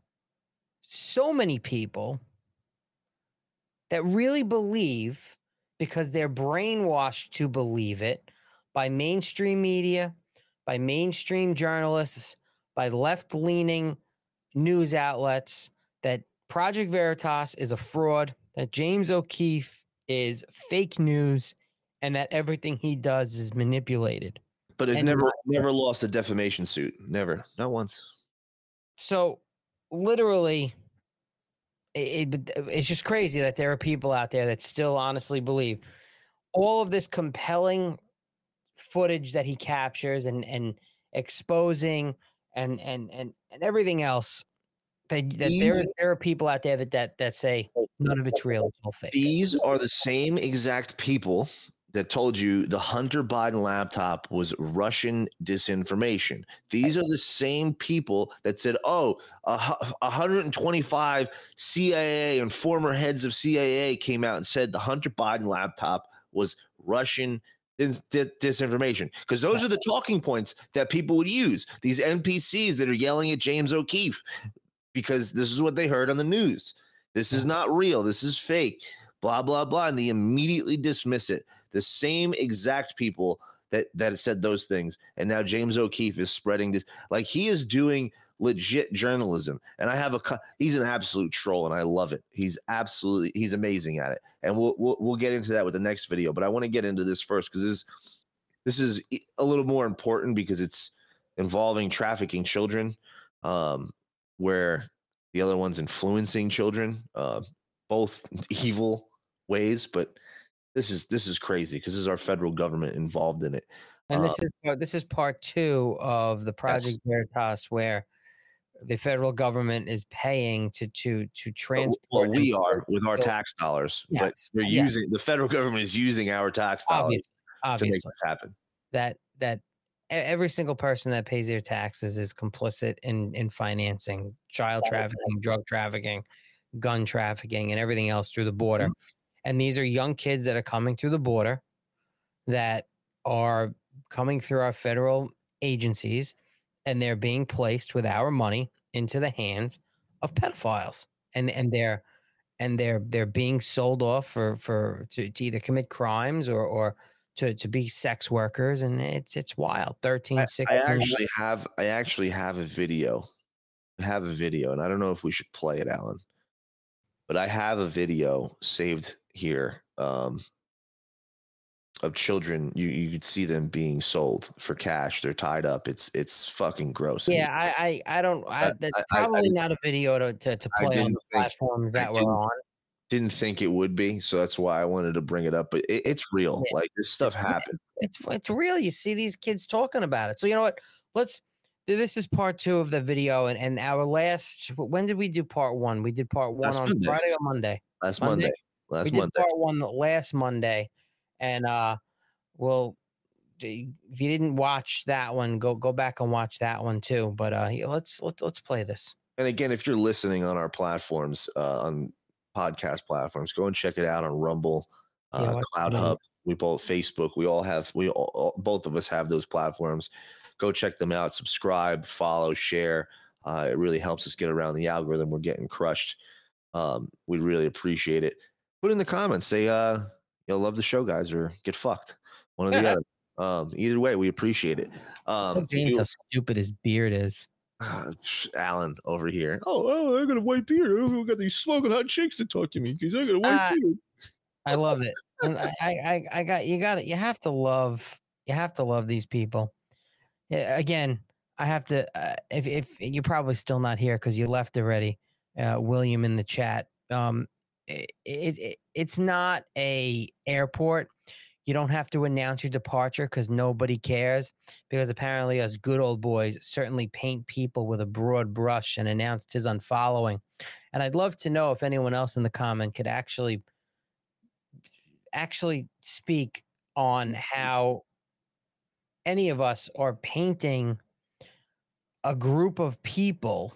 so many people that really believe because they're brainwashed to believe it by mainstream media, by mainstream journalists, by left leaning news outlets that Project Veritas is a fraud, that James O'Keefe is fake news, and that everything he does is manipulated. But it's and never never lost a defamation suit. Never. Not once. so literally it, it- uh, it's just crazy that there are people out there that still honestly believe all of this compelling footage that he captures and and exposing and and and, and everything else that, that there, there are people out there that, that that say none of it's real it's all fake. These are the same exact people that told you the Hunter Biden laptop was Russian disinformation. These are the same people that said, oh, a 125 CIA and former heads of CIA came out and said the Hunter Biden laptop was Russian dis- dis- disinformation. Because those are the talking points that people would use. These NPCs that are yelling at James O'Keefe because this is what they heard on the news. This is not real. This is fake. Blah blah blah, and they immediately dismiss it. The same exact people that that said those things, and now James O'Keefe is spreading this. Like he is doing legit journalism, and I have a. He's an absolute troll, and I love it. He's absolutely he's amazing at it, and we'll we'll, we'll get into that with the next video. But I want to get into this first because this this is a little more important because it's involving trafficking children, um, where the other one's influencing children, uh, both evil ways. But this is this is crazy because this is our federal government involved in it. and this uh, is this is part two of the project veritas where the federal government is paying to to to transport Well, we are with our tax dollars, but Yes, they're yeah. using the federal government is using our tax dollars obviously, to make this happen. that that every single person that pays their taxes is complicit in in financing child trafficking, drug trafficking, gun trafficking, and everything else through the border. And these are young kids that are coming through the border that are coming through our federal agencies and they're being placed with our money into the hands of pedophiles and and they're and they're they're being sold off for for to, to either commit crimes or or to to be sex workers and it's it's wild 13 I, 16 I actually have I actually have a video. I have a video, and I don't know if we should play it, Alan. But I have a video saved here um, of children. You you could see them being sold for cash. They're tied up. It's it's fucking gross. yeah I, I i don't I, that's I- probably not a video to to, to play on the think- platforms that we're on didn't think it would be, so that's why I wanted to bring it up. But it, it's real. Yeah. Like this stuff happened. it's it's real. You see these kids talking about it. So you know what? Let's. This is part two of the video, and, and our last. When did we do part one? We did part one Last on Monday. Friday or Monday. Last Monday? Monday. Last we did Monday. part one last Monday, and uh, well, if you didn't watch that one, go go back and watch that one too. But uh, yeah, let's let's let's play this. And again, if you're listening on our platforms, uh, on podcast platforms, go and check it out on Rumble, Yeah, uh, what's Cloud? Hub. We both Facebook. We all have. We all- both of us have those platforms. Go check them out. Subscribe, follow, share. Uh, it really helps us get around the algorithm. We're getting crushed. Um, we really appreciate it. Put in the comments. Say, uh, you'll love the show, guys, or get fucked. One or the other. Um, either way, we appreciate it. Um, Look, James, you- how stupid his beard is. Ah, Alan over here. Oh, oh, I got a white beard. Oh, I got these smoking hot chicks to talk to me because I got a white Ah. beard. I love it. I, I, I, I got you. Got it. You have to love. You have to love these people. Again, I have to. Uh, if if you're probably still not here because you left already, uh, William in the chat. Um, it, it, it it's not a airport. You don't have to announce your departure because nobody cares. Because apparently, us good old boys certainly paint people with a broad brush and announced his unfollowing. And I'd love to know if anyone else in the comment could actually actually speak on how any of us are painting a group of people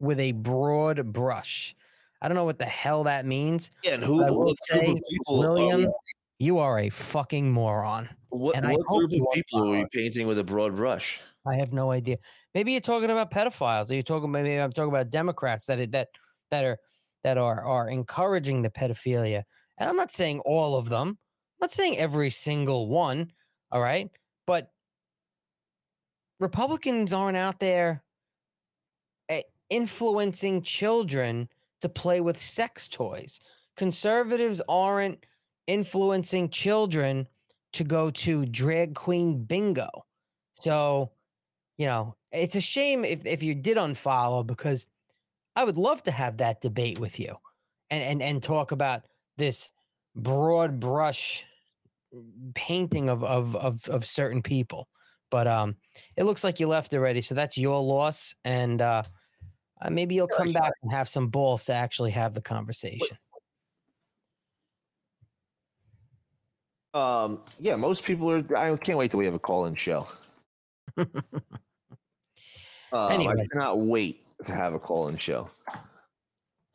with a broad brush. I don't know what the hell that means. Yeah, and who? What group of people? Uh, William, we- you are a fucking moron. what and what group you of people are we painting with a broad brush? I have no idea. Maybe you're talking about pedophiles. Are you're talking maybe I'm talking about Democrats that that that are that are are encouraging the pedophilia. And I'm not saying all of them. I'm not saying every single one. All right, but Republicans aren't out there eh, influencing children to play with sex toys. Conservatives aren't influencing children to go to drag queen bingo. So, you know, it's a shame if, if you did unfollow because I would love to have that debate with you and, and, and talk about this broad brush painting of, of, of, of certain people. But um, it looks like you left already. So that's your loss. And uh, uh, maybe you'll come back and have some balls to actually have the conversation. Um, yeah, most people are. I can't wait till we have a call-in show. um, I cannot wait to have a call-in show.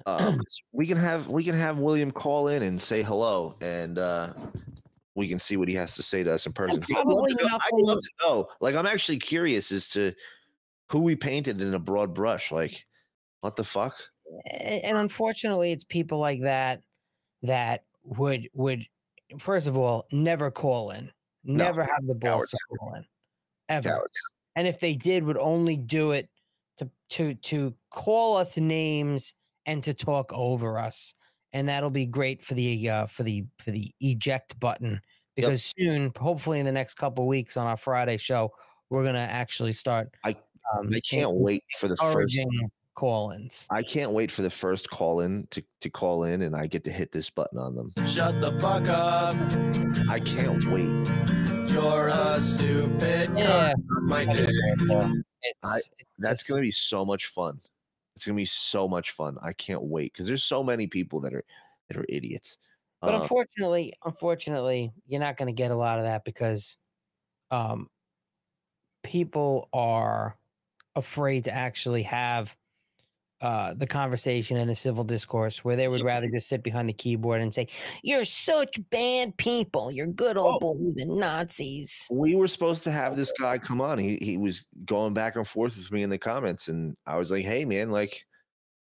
Um, we can have we can have William call in and say hello, and uh, we can see what he has to say to us in person. I'd love to know- I'd love to know. Like, I'm actually curious as to who we painted in a broad brush. Like, what the fuck? and unfortunately it's people like that that would would first of all never call in never have the balls to call in ever Cowards. and if they did would only do it to to to call us names and to talk over us and that'll be great for the uh for the for the eject button because soon hopefully in the next couple weeks on our friday show we're gonna actually start I- um, I can't wait for the first call-ins I can't wait for the first call in to, to call in and I get to hit this button on them. Shut the fuck up. I can't wait. You're a stupid Yeah. cunt on my I dick. It's, it's That's just- going to be so much fun. It's going to be so much fun. I can't wait because there's so many people that are that are idiots. But Uh, unfortunately, unfortunately, you're not going to get a lot of that because um, people are afraid to actually have uh, the conversation and the civil discourse where they would rather just sit behind the keyboard and say, You're such bad people. You're good old boys and Nazis. we were supposed to have this guy come on. He he was going back and forth with me in the comments, and I was like, "Hey, man, like,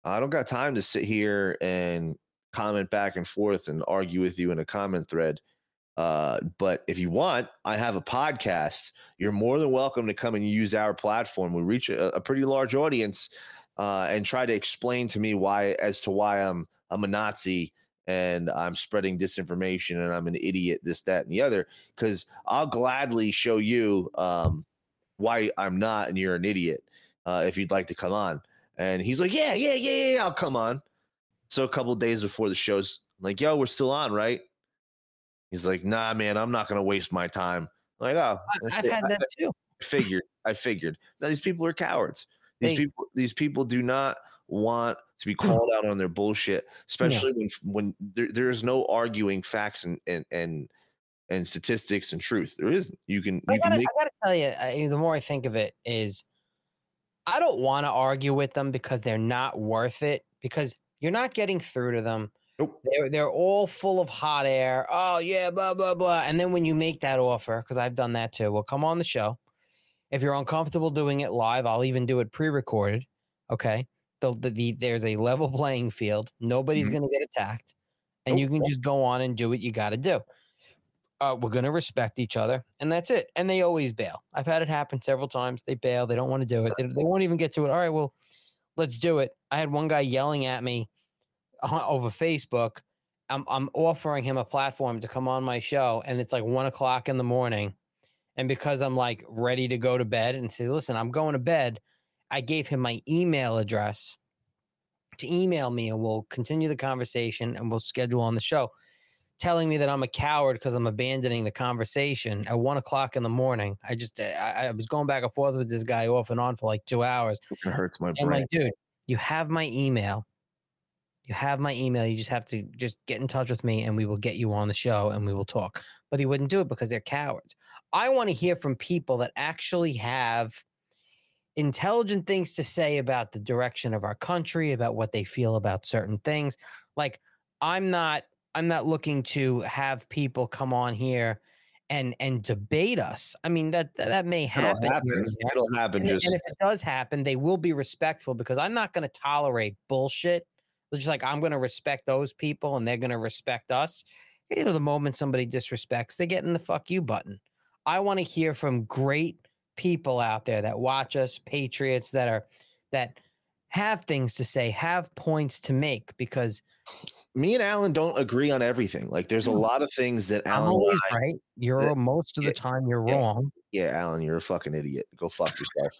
I don't got time to sit here and comment back and forth and argue with you in a comment thread. Uh, but if you want, I have a podcast. You're more than welcome to come and use our platform. We reach a, a pretty large audience, uh, and try to explain to me why, as to why I'm I'm a Nazi." And I'm spreading disinformation, and I'm an idiot. This, that, and the other because I'll gladly show you um, why I'm not and you're an idiot uh, if you'd like to come on. And he's like, yeah, yeah, yeah, yeah, I'll come on. So a couple days before the show's like, yo, we're still on, right? He's like, nah, man, I'm not gonna waste my time. I'm like, oh, I, I've had that too. I figured. I figured. Now these people are cowards. These people, these people do not want to be called out on their bullshit, especially when when there, there is no arguing facts and and and and statistics and truth. There isn't. You can I you can gotta, make I gotta tell you, I, the more I think of it, is I don't want to argue with them because they're not worth it. Because you're not getting through to them. Nope. They're they're all full of hot air. Oh yeah, blah blah blah. And then when you make that offer, because I've done that too, well, come on the show. If you're uncomfortable doing it live, I'll even do it pre-recorded. Okay. The, the, the there's a level playing field. Nobody's Mhm. gonna get attacked, and Nope. you can just go on and do what you got to do uh, we're going to respect each other and that's it and they always bail i've had it happen several times they bail they don't want to do it they, they won't even get to it all right well let's do it i had one guy yelling at me over facebook I'm, I'm offering him a platform to come on my show and it's like one o'clock in the morning and because i'm like ready to go to bed and say listen i'm going to bed i gave him my email address to email me and we'll continue the conversation and we'll schedule on the show telling me that I'm a coward because I'm abandoning the conversation at one o'clock in the morning. I just eh, I, I was going back and forth with this guy off and on for like two hours. it hurts my brain. like, dude, you have my email. You have my email. You just have to just get in touch with me and we will get you on the show and we will talk. But he wouldn't do it because they're cowards. I want to hear from people that actually have intelligent things to say about the direction of our country, about what they feel about certain things. Like I'm not I'm not looking to have people come on here and and debate us. I mean that that may It'll happen. here happen. It'll happen. And, Just and if it does happen, they will be respectful because I'm not going to tolerate bullshit. Just like I'm going to respect those people and they're going to respect us. You know, the moment somebody disrespects, they get in the fuck you button. I want to hear from great people out there that watch us, patriots that are that have things to say, have points to make because me and Alan don't agree on everything. Like there's a lot of things that I'm Alan. always I- right. You're that- most of the yeah, time you're yeah. wrong. yeah, Alan, you're a fucking idiot. Go fuck yourself.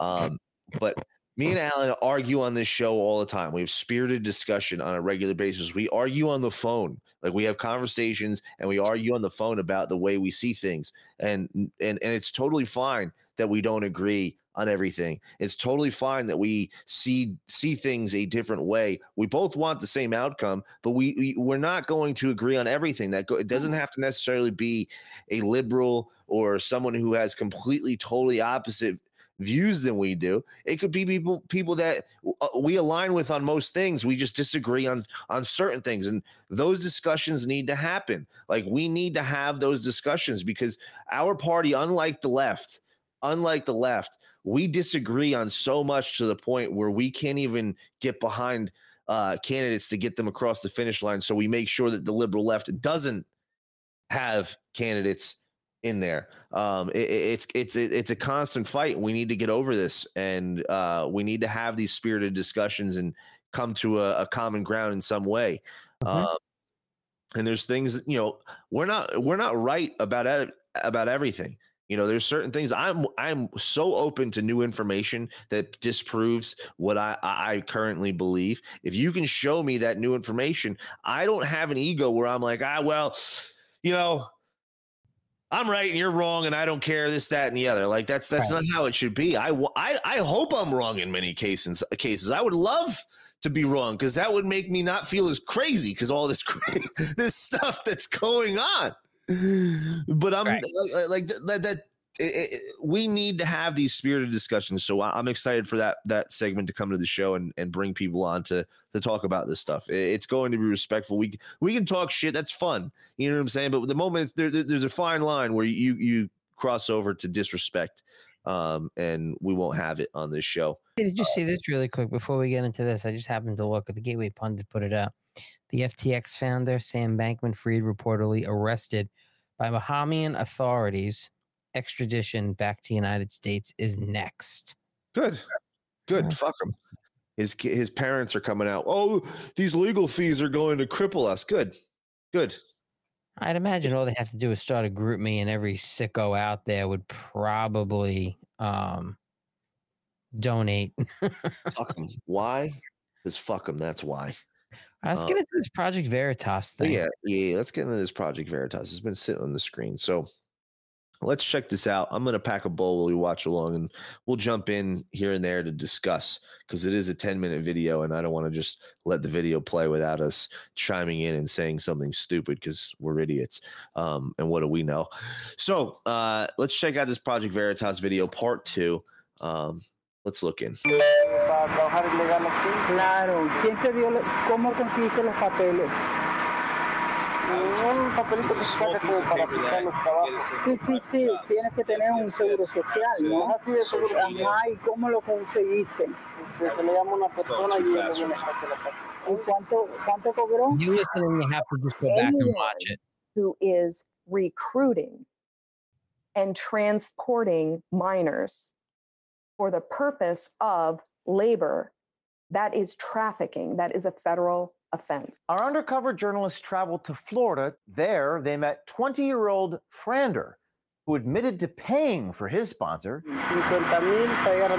Um, but me and Alan argue on this show all the time. We have spirited discussion on a regular basis. We argue on the phone. Like we have conversations and we argue on the phone about the way we see things. And and and it's totally fine that we don't agree on everything. It's totally fine that we see see things a different way. We both want the same outcome, but we, we we're not going to agree on everything. That go, it doesn't mm-hmm. have to necessarily be a liberal or someone who has completely totally opposite views than we do. It could be people people that uh, we align with on most things. We just disagree on on certain things. And those discussions need to happen. Like we need to have those discussions because our party unlike the left unlike the left we disagree on so much to the point where we can't even get behind uh candidates to get them across the finish line. So we make sure that the liberal left doesn't have candidates in there. Um, it, it- it's it's it- it's a constant fight. We need to get over this, and uh, we need to have these spirited discussions and come to a, a common ground in some way. Mhm. Um, and there's things you know we're not we're not right about about everything. You know, there's certain things I'm I'm so open to new information that disproves what I I currently believe. If you can show me that new information, I don't have an ego where I'm like, ah, well, you know, I'm right and you're wrong, and I don't care this, that, and the other. Like that's that's Right. not how it should be. I I I hope I'm wrong in many cases. Cases I would love to be wrong because that would make me not feel as crazy because all this cra- this stuff that's going on. But I'm Right. Uh, uh, like, like that that. It- it- we need to have these spirited discussions. So I'm excited for that that segment to come to the show and, and bring people on to to talk about this stuff. It's going to be respectful. We we can talk shit. That's fun. You know what I'm saying? But the moment there, there- there's a fine line where you you cross over to disrespect, um, and we won't have it on this show. Did you see this really quick before we get into this? I just happened to look at the Gateway Pundit put it out. The FTX founder Sam Bankman-Fried reportedly arrested by Bahamian authorities. Extradition back to United States is next. Good, good. Yeah. Fuck him. His his parents are coming out. Oh, these legal fees are going to cripple us. Good, good. I'd imagine all they have to do is start a group me, and every sicko out there would probably um, donate. Fuck him. Why? Because fuck him. That's why. All right, let's Uh, get into this Project Veritas thing. yeah, yeah. Let's get into this Project Veritas. It's been sitting on the screen. So let's check this out. I'm gonna pack a bowl while we watch along, and we'll jump in here and there to discuss because it is a 10 minute video, and I don't want to just let the video play without us chiming in and saying something stupid because we're idiots. Um, and what do we know? So uh, let's check out this Project Veritas video, part two. Um, let's look in. Claro, ¿quién te dio, cómo conseguiste los papeles? Un papelito que se como para aplicar los trabajos. Sí, sí, sí, tienes que tener un seguro social, ¿no? Así de seguro. Ajá, ¿y cómo lo conseguiste? Este, se le llama a una persona y ella viene a la casa. ¿Y cuánto, cuánto cobró? You listen and you have to just go back and watch it. who is recruiting and transporting minors for the purpose of labor, that is trafficking. That is a federal offense. Our undercover journalists traveled to Florida. There, they met 20 year old Frander, who admitted to paying for his sponsor 50 mil para llegar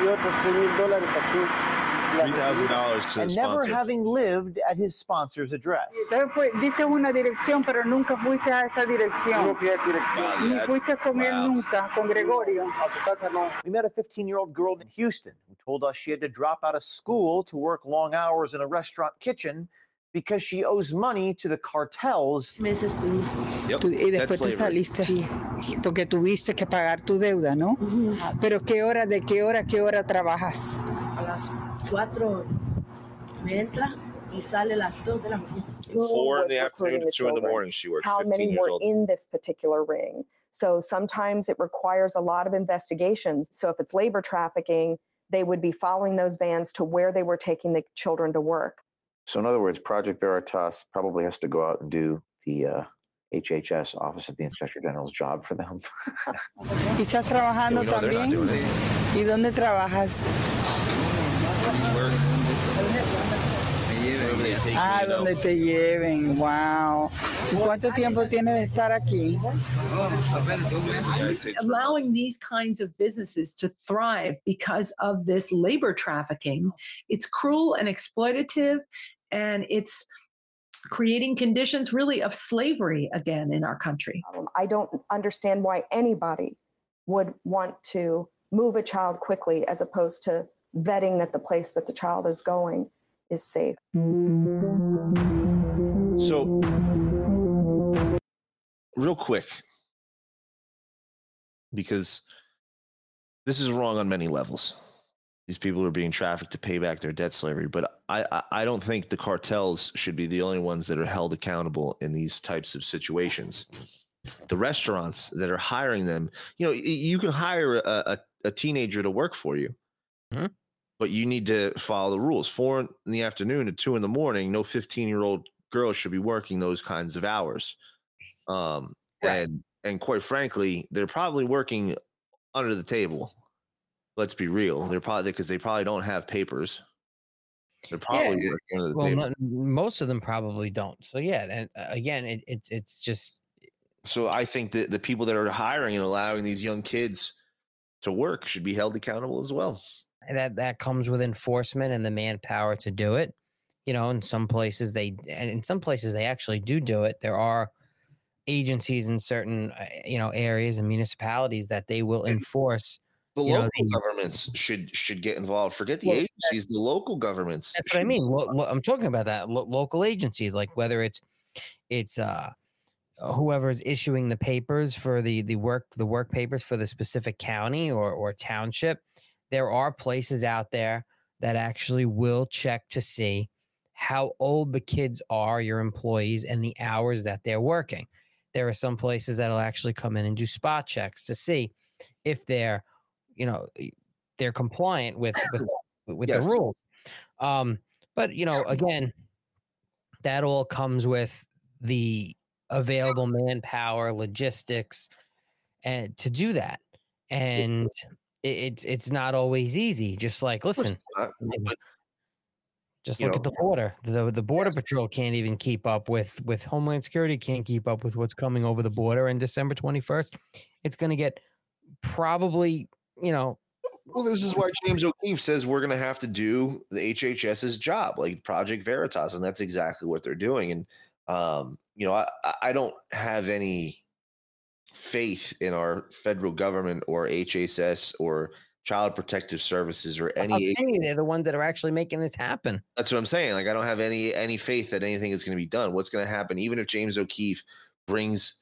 y otros 3 mil dólares aquí. La Three thousand dollars to the and never sponsor. having lived at his sponsor's address. Entonces, fue- diste una dirección, pero nunca fuiste a esa No dirección. fui a esa dirección. Ni fuiste con él nunca, con Gregorio. A su casa no. We met a 15 year old girl in Houston who told us she had to drop out of school to work long hours in a restaurant kitchen because she owes money to the cartels. meses tuviste. Yep, Tú- y después te slavery. saliste porque tuviste que pagar tu deuda, ¿no? Mm -hmm. Pero qué hora, de qué hora, qué hora trabajas. A las 4 me entra y sale las 2 de la mañana. Four in the afternoon recruiting to the two in the morning. She worked. How 15 many years were old. in this particular ring? So sometimes it requires a lot of investigations. So if it's labor trafficking, they would be following those vans to where they were taking the children to work. So in other words, Project Veritas probably has to go out and do the uh, HHS, Office of the Inspector General's job for them. ¿Y estás trabajando we know they're not también? doing it. ¿Y dónde trabajas? Wherever they take Ah, donde te lleven. Wow. Cuánto tiempo tienes de estar aquí? Yeah, it takes allowing these kinds of businesses to thrive because of this labor trafficking. It's cruel and exploitative, and it's creating conditions really of slavery again in our country. I don't understand why anybody would want to move a child quickly as opposed to vetting that the place that the child is going is safe. So, real quick, because this is wrong on many levels. These people are being trafficked to pay back their debt slavery, but I, I, don't think the cartels should be the only ones that are held accountable in these types of situations. The restaurants that are hiring them, you know, you can hire a, a, a teenager to work for you, Mhm. but you need to follow the rules. Four in the afternoon to two in the morning, no 15 year old girl should be working those kinds of hours. Um, Right. and and quite frankly, they're probably working under the table. Let's be real. They're probably because they probably don't have papers. They're probably working under the Well, not, most of them probably don't. So yeah, and uh, again, it, it it's just So I think that the people that are hiring and allowing these young kids to work should be held accountable as well. That that comes with enforcement and the manpower to do it. You know, in some places they and in some places they actually do do it. There are agencies in certain uh, you know areas and municipalities that they will enforce. The You know, local the- governments should should get involved. Forget the Well, agencies. The local governments. That's what I mean. Lo- lo- I'm talking about that lo- local agencies, like whether it's it's uh whoever's issuing the papers for the the work the work papers for the specific county or or township. There are places out there that actually will check to see how old the kids are, your employees, and the hours that they're working. There are some places that'll actually come in and do spot checks to see if they're, you know, they're compliant with with, with Yes. the rules. Um, but you know, again, that all comes with the available manpower, logistics, and to do that. And it, it's it's not always easy. Just like listen, not, but just look know- at the border. The the border patrol can't even keep up with with Homeland Security can't keep up with what's coming over the border. And December twenty first, it's going to get probably you know Well, this is why James O'Keefe says we're going to have to do the HHS's job, like Project Veritas, and that's exactly what they're doing. And um, you know, I- I don't have any faith in our federal government or HHS or Child Protective Services or any. tell they're the ones that are actually making this happen. That's what I'm saying. Like, I don't have any any faith that anything is going to be done. What's going to happen, even if James O'Keefe brings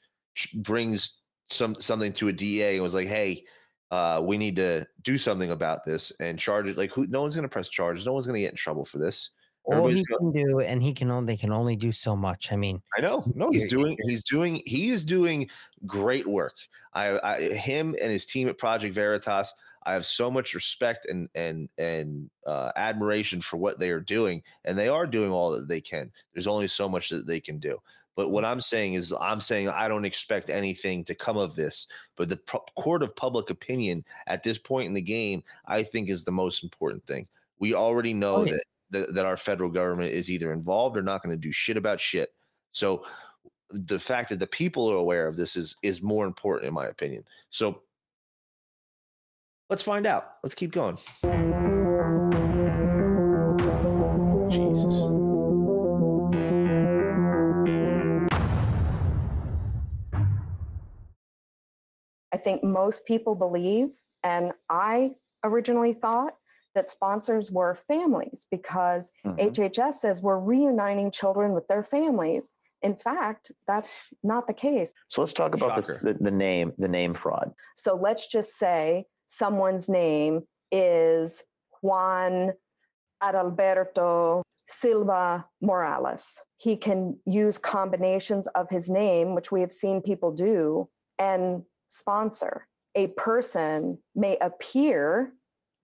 brings some something to a DA and was like, "Hey, uh, we need to do something about this," and charge it. Like, who? No one's going to press charges. No one's going to get in trouble for this. All Everybody's he can do, and he can only they can only do so much. I mean, I know. No, he's doing. He's doing. He is doing great work. I, I, him and his team at Project Veritas. I have so much respect and and and uh, admiration for what they are doing, and they are doing all that they can. There's only so much that they can do. But what I'm saying is, I'm saying I don't expect anything to come of this. But the pro- court of public opinion at this point in the game, I think, is the most important thing. We already know Oh, yeah. that, that that our federal government is either involved or not going to do shit about shit. So the fact that the people are aware of this is is more important in my opinion. So let's find out. Let's keep going. Jesus. I think most people believe, and I originally thought that sponsors were families because Mhm. HHS says we're reuniting children with their families. In fact, that's not the case. So let's talk about the, the, the name, the name fraud. So let's just say someone's name is Juan Adalberto Silva Morales. He can use combinations of his name, which we have seen people do, and sponsor. A person may appear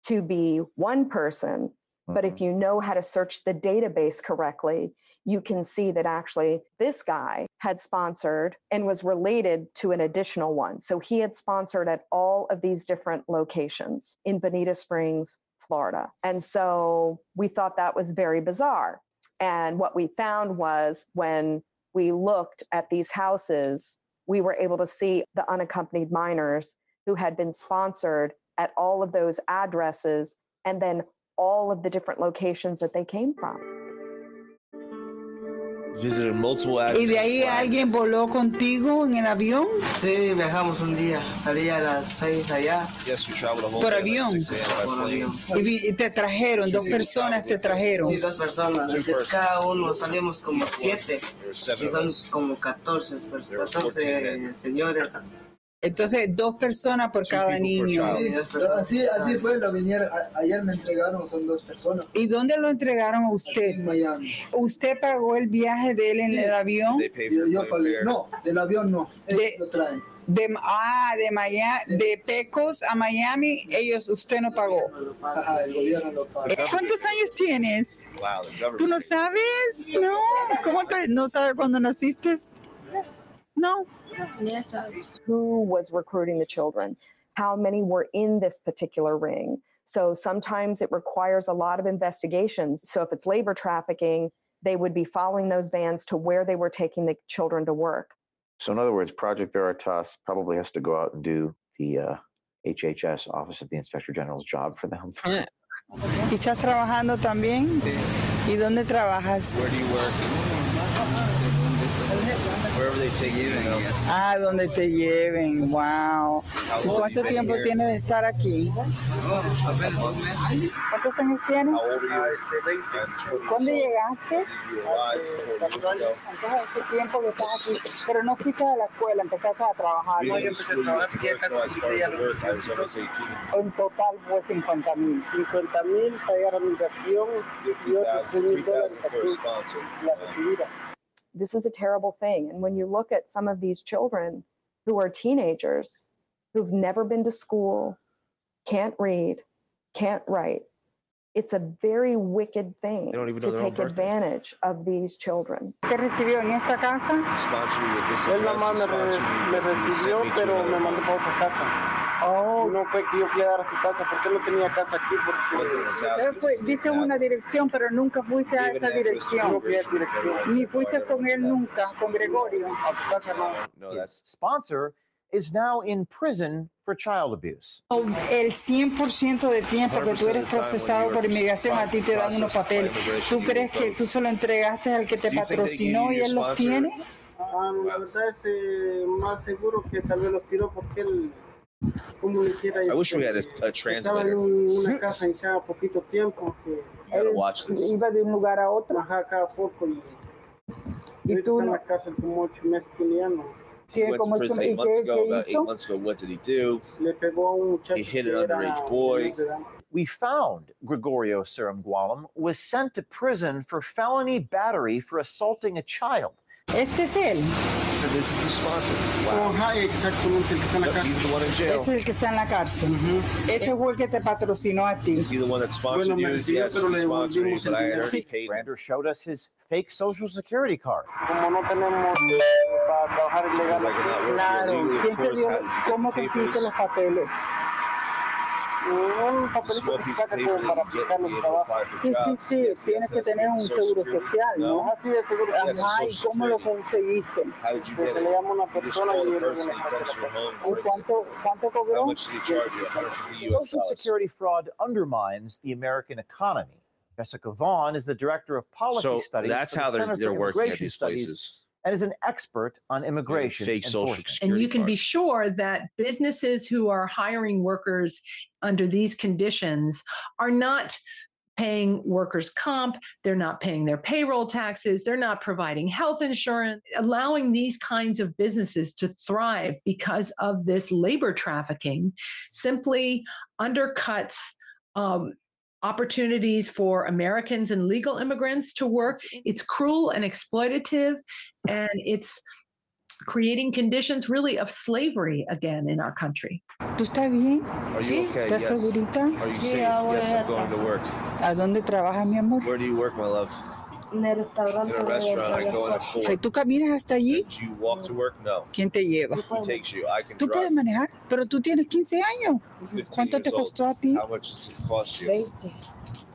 to be one person, but if mm-hmm. you know how to search the database correctly, you can see that actually this guy had sponsored and was related to an additional one. So he had sponsored at all of these different locations in Bonita Springs, Florida. And so we thought that was very bizarre. And what we found was when we looked at these houses, we were able to see the unaccompanied minors who had been sponsored at all of those addresses and then all of the different locations that they came from. Visited multiple ¿Y de ahí addresses. alguien voló contigo en el avión? Sí, viajamos un día. Salí a las 6 allá Yes, we traveled a whole Por avión. 6 a.m. by por avión. Y te trajeron, dos personas te trajeron. Sí, dos personas. De cada uno salimos como siete. Y son como 14, pues, There were 14 14 señores. Entonces, dos personas por cada niño. Así, así fue, lo vinieron, a- ayer me entregaron, son dos personas. ¿Y dónde lo entregaron a Aquí usted? en Miami. ¿Usted pagó el viaje de él en Sí. el avión? Yo, pagué- no, del avión no, ellos De- lo traen. De, ah, de Miami, de Pecos a Miami, ellos, usted no pagó. Ajá, el gobierno lo paga. Eh, ¿Cuántos años tienes? Wow. ¿Tú no sabes? No. ¿Cómo te, no sabes cuándo naciste? No. Yes. who was recruiting the children, how many were in this particular ring. So sometimes it requires a lot of investigations. So if it's labor trafficking, they would be following those vans to where they were taking the children to work. So in other words, Project Veritas probably has to go out and do the uh, HHS Office of the Inspector General's job for them. Yeah. ¿Y estás trabajando también? ¿Y dónde trabajas? Where do you work? Wherever they take you. you know. Ah, donde te lleven. Wow. How ¿Y long cuánto you been tiempo here? tienes de estar aquí? ¿Cuántos años tienes? How old are you? I'm 20 ¿Cuándo years llegaste? old. Did you arrive four years ago? Entonces, hace tiempo que estás aquí, pero no fuiste a la escuela, empezaste a trabajar. We didn't go to school, we used to work, so I started to work. I was almost 18. En total fue 50 mil. 50 mil pagar migración y otros 3 50,000, mil 3,000 dólares for a aquí sponsor. la recibida. This is a terrible thing. And when you look at some of these children who are teenagers who've never been to school, can't read, can't write, it's a very wicked thing They don't even to their own take birthday. advantage of these children. ¿Te recibió en esta casa? Sponsor you with this Él nomás me, he sponsored re- you, me but he sent recibió, pero me mandó para otra casa. Oh, No fue que yo fui a dar a su casa, porque él no tenía casa aquí, porque fue, diste to una dirección, pero nunca fuiste a esa dirección. No fui a esa dirección. Ni fuiste con él nunca, con Gregorio. a su casa no. No, His that's sponsor is now in prison for child abuse. O El 100% de tiempo que tú 100% eres procesado por inmigración, a ti te dan unos papeles. ¿Tú crees que tú se lo entregaste al que te patrocinó y él los tiene? Ah, la verdad, este, más seguro que tal vez los tiró porque él, como le quiera, I wish we had a, a estaba translator. en una casa en cada poquito tiempo. Que You gotta watch this. Iba de un lugar a otro. Ajá, cada poco. Y, Y ahorita tú está en no- la cárcel como ocho meses que. He ¿Qué, went cómo to prison y eight months ago. About eight months ago, what did he do? Le pegó a un muchacho He hit an era underage boy. menor de edad. We found Gregorio Suramgualam was sent to prison for felony battery for assaulting a child. Este es él. This is the sponsor. Wow. Exactamente, el que está en la he's cárcel. the one in jail. Ese es el que está en la cárcel. Ese fue el que te patrocinó a ti. Is he the one that sponsored Bueno, me you? recibió, Yes, pero he le sponsored me, devolvimos but el dinero. Brander showed us his fake social security card. Como no tenemos eh, para trabajar Because ilegal, I cannot work Claro. here legally, ¿Quién of te. Un papelito Small que se saca paper como para you aplicar los be able to trabajos. Sí, sí, sí, tienes que tener un Social seguro Security. social, ¿no? Ajá, sí, de seguro. Ajá, ¿y cómo lo conseguiste? How did you Que get se le llama a una persona y the viene he a comes to your home. ¿Y brings it. cuánto, cuánto cobró? much did he charge you? 150 US Social security fraud undermines the American economy. Jessica Vaughan is the director of policy So studies. that's for the how they're Center for they're working at Immigration these Studies places. And is an expert on immigration Fake social security. and you can be sure that businesses who are hiring workers under these conditions are not paying workers comp they're not paying their payroll taxes they're not providing health insurance allowing these kinds of businesses to thrive because of this labor trafficking simply undercuts um, opportunities for Americans and legal immigrants to work. It's cruel and exploitative, and it's creating conditions really of slavery again in our country. ¿Tú estás bien? Are you okay? ¿Estás Yes. segurita? Are you Sí, safe? ya Yes, I'm going to work. ¿A dónde trabajas, mi amor? Where do you work, my love? en el restaurante. De si tú caminas hasta allí, ¿quién te lleva? Tú puedes manejar, pero tú tienes 15 años. ¿Cuánto te costó a ti?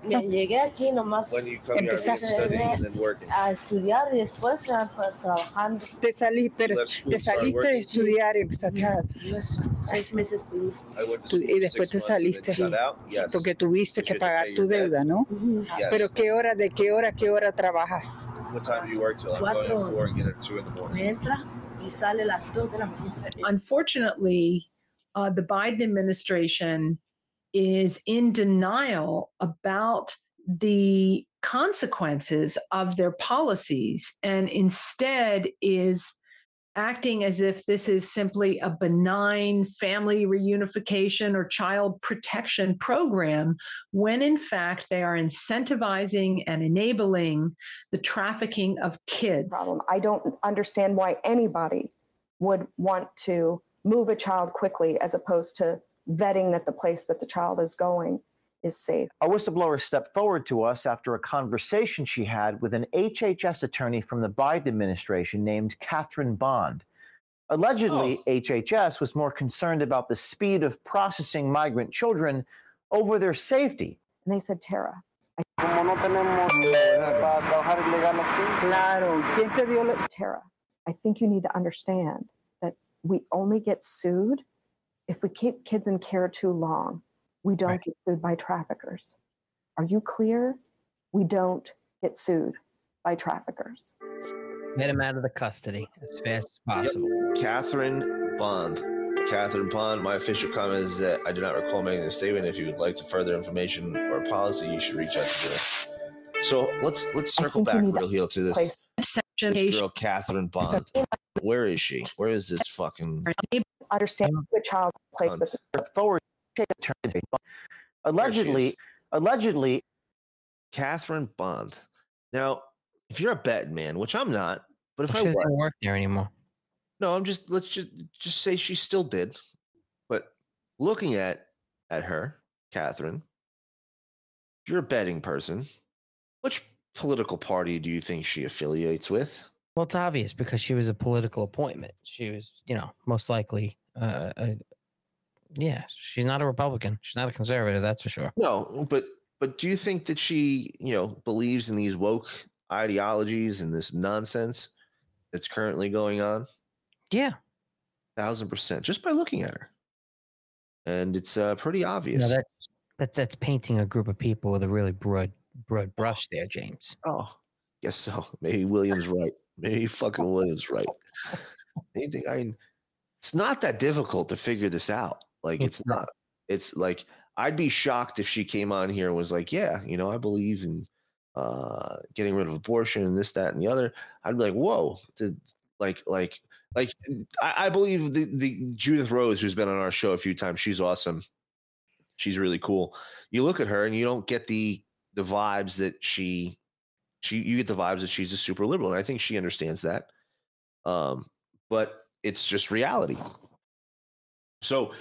Me llegué aquí nomás When you come here and get Empezaste- studying and then working. a estudiar y después ya pues, trabajando. Te, salí, pero left school, te started saliste de working. estudiar y empezaste a... Unos seis meses estudié. I went to Tú- y school for después six te months and then saliste. got out. Yes. Porque tuviste But que you had to pagar pay tu your debt. deuda, ¿no? Ujú. Yes. Pero ¿qué hora, de qué hora, a qué hora trabajas? What time do you work till? I'm going Cuatro. at four and get at two in the morning. Me entra y sale a las dos de la mañana. Unfortunately, uh, the Biden administration is in denial about the consequences of their policies and instead is acting as if this is simply a benign family reunification or child protection program, when in fact they are incentivizing and enabling the trafficking of kids. problem. I don't understand why anybody would want to move a child quickly as opposed to vetting that the place that the child is going is safe. A whistleblower stepped forward to us after a conversation she had with an HHS attorney from the Biden administration named Catherine Bond. Allegedly, HHS was more concerned about the speed of processing migrant children over their safety. And they said, Tara, Como no tenemos para trabajar ilegal aquí, Claro. ¿Quién te dio Tara, I think you need to understand that we only get sued if we keep kids in care too long. We don't Right. get sued by traffickers. Are you clear? We don't get sued by traffickers. Get him out of the custody as fast as possible. Catherine Bond. Catherine Bond. My official comment is that I do not recall making this statement. If you would like to further information or policy, you should reach out to her. So let's let's circle back real heel to this, Place this girl, Catherine Bond. Where is she? Where is this fucking? Understand um, the child place um, that the Forward, attorney. Allegedly, allegedly, Catherine Bond. Now, if you're a betting man, which I'm not, but if She I doesn't was, work there anymore. no, I'm just let's just just say she still did. But looking at at her, Catherine, if you're a betting person, which political party do you think she affiliates with? Well, it's obvious because she was a political appointment. She was, you know, most likely, uh, a, yeah, she's not a Republican. She's not a conservative, that's for sure. No, but but do you think that she, you know, believes in these woke ideologies and this nonsense that's currently going on? Yeah, Thousand percent, just by looking at her. and it's uh, pretty obvious. No, that's that's that's painting a group of people with a really broad broad brush there, James. Oh, guess so. Maybe Williams right. Maybe fucking Williams right. Anything I mean, it's not that difficult to figure this out. Like it's not. It's like I'd be shocked if she came on here and was like, "Yeah, you know, I believe in uh getting rid of abortion and this, that, and the other." I'd be like, "Whoa!" Did, like, like, like I, I believe the the Judith Rose, who's been on our show a few times, she's awesome. She's really cool. You look at her and you don't get the the vibes that she she you get the vibes that she's a super liberal, and I think she understands that. Um, but it's just reality. So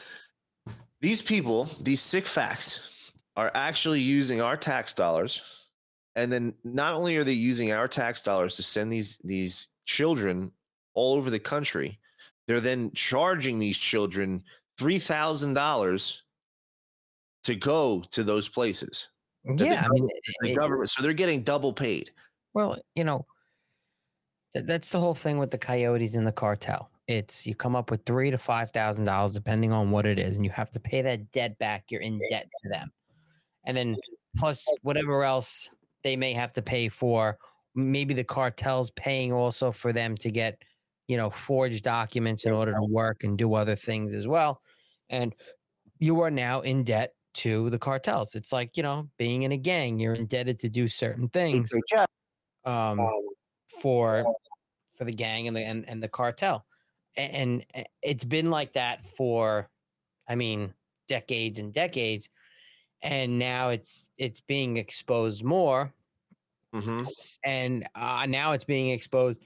these people, these sick facts, are actually using our tax dollars, and then not only are they using our tax dollars to send these these children all over the country, they're then charging these children three thousand dollars to go to those places. Yeah, I mean, the it- government, so they're getting double paid. Well, you know, th- that's the whole thing with the coyotes and the cartel. It's you come up with three to five thousand dollars depending on what it is, and you have to pay that debt back. You're in debt to them, and then plus whatever else they may have to pay for. Maybe the cartel's paying also for them to get, you know, forged documents in order to work and do other things as well. And you are now in debt to the cartels. It's like you know, being in a gang, you're indebted to do certain things um, for for the gang and the and, and the cartel, and, it's been like that for, I mean, decades and decades, and now it's it's being exposed more, Mm-hmm. and uh, now it's being exposed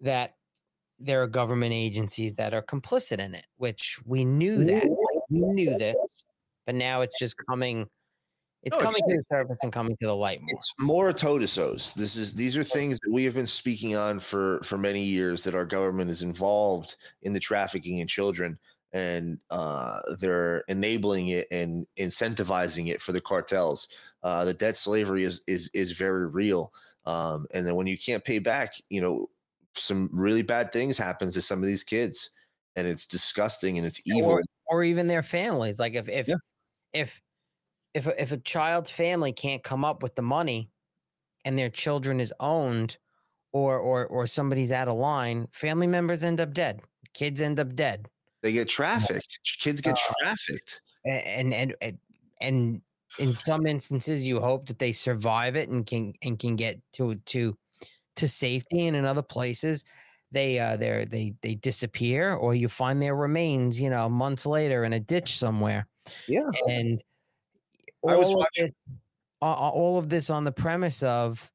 that there are government agencies that are complicit in it, which we knew that. We knew this, but now it's just coming. It's No, coming it's- to the surface and coming to the light more. It's more totisos. This is these are things that we have been speaking on for for many years that our government is involved in the trafficking in children and uh, they're enabling it and incentivizing it for the cartels. Uh, the debt slavery is is is very real. Um, and then when you can't pay back, you know, some really bad things happen to some of these kids, and it's disgusting and it's evil. or, or even their families. Like if if if if a- if a child's family can't come up with the money, and their children is owned, or or or somebody's out of line, family members end up dead. Kids end up dead. They get trafficked. Kids get Uh, trafficked. And and and and in some instances you hope that they survive it and can and can get to to to safety and in other places they uh they they they disappear or you find their remains you know months later in a ditch somewhere yeah. And I was all of this, all of this on the premise of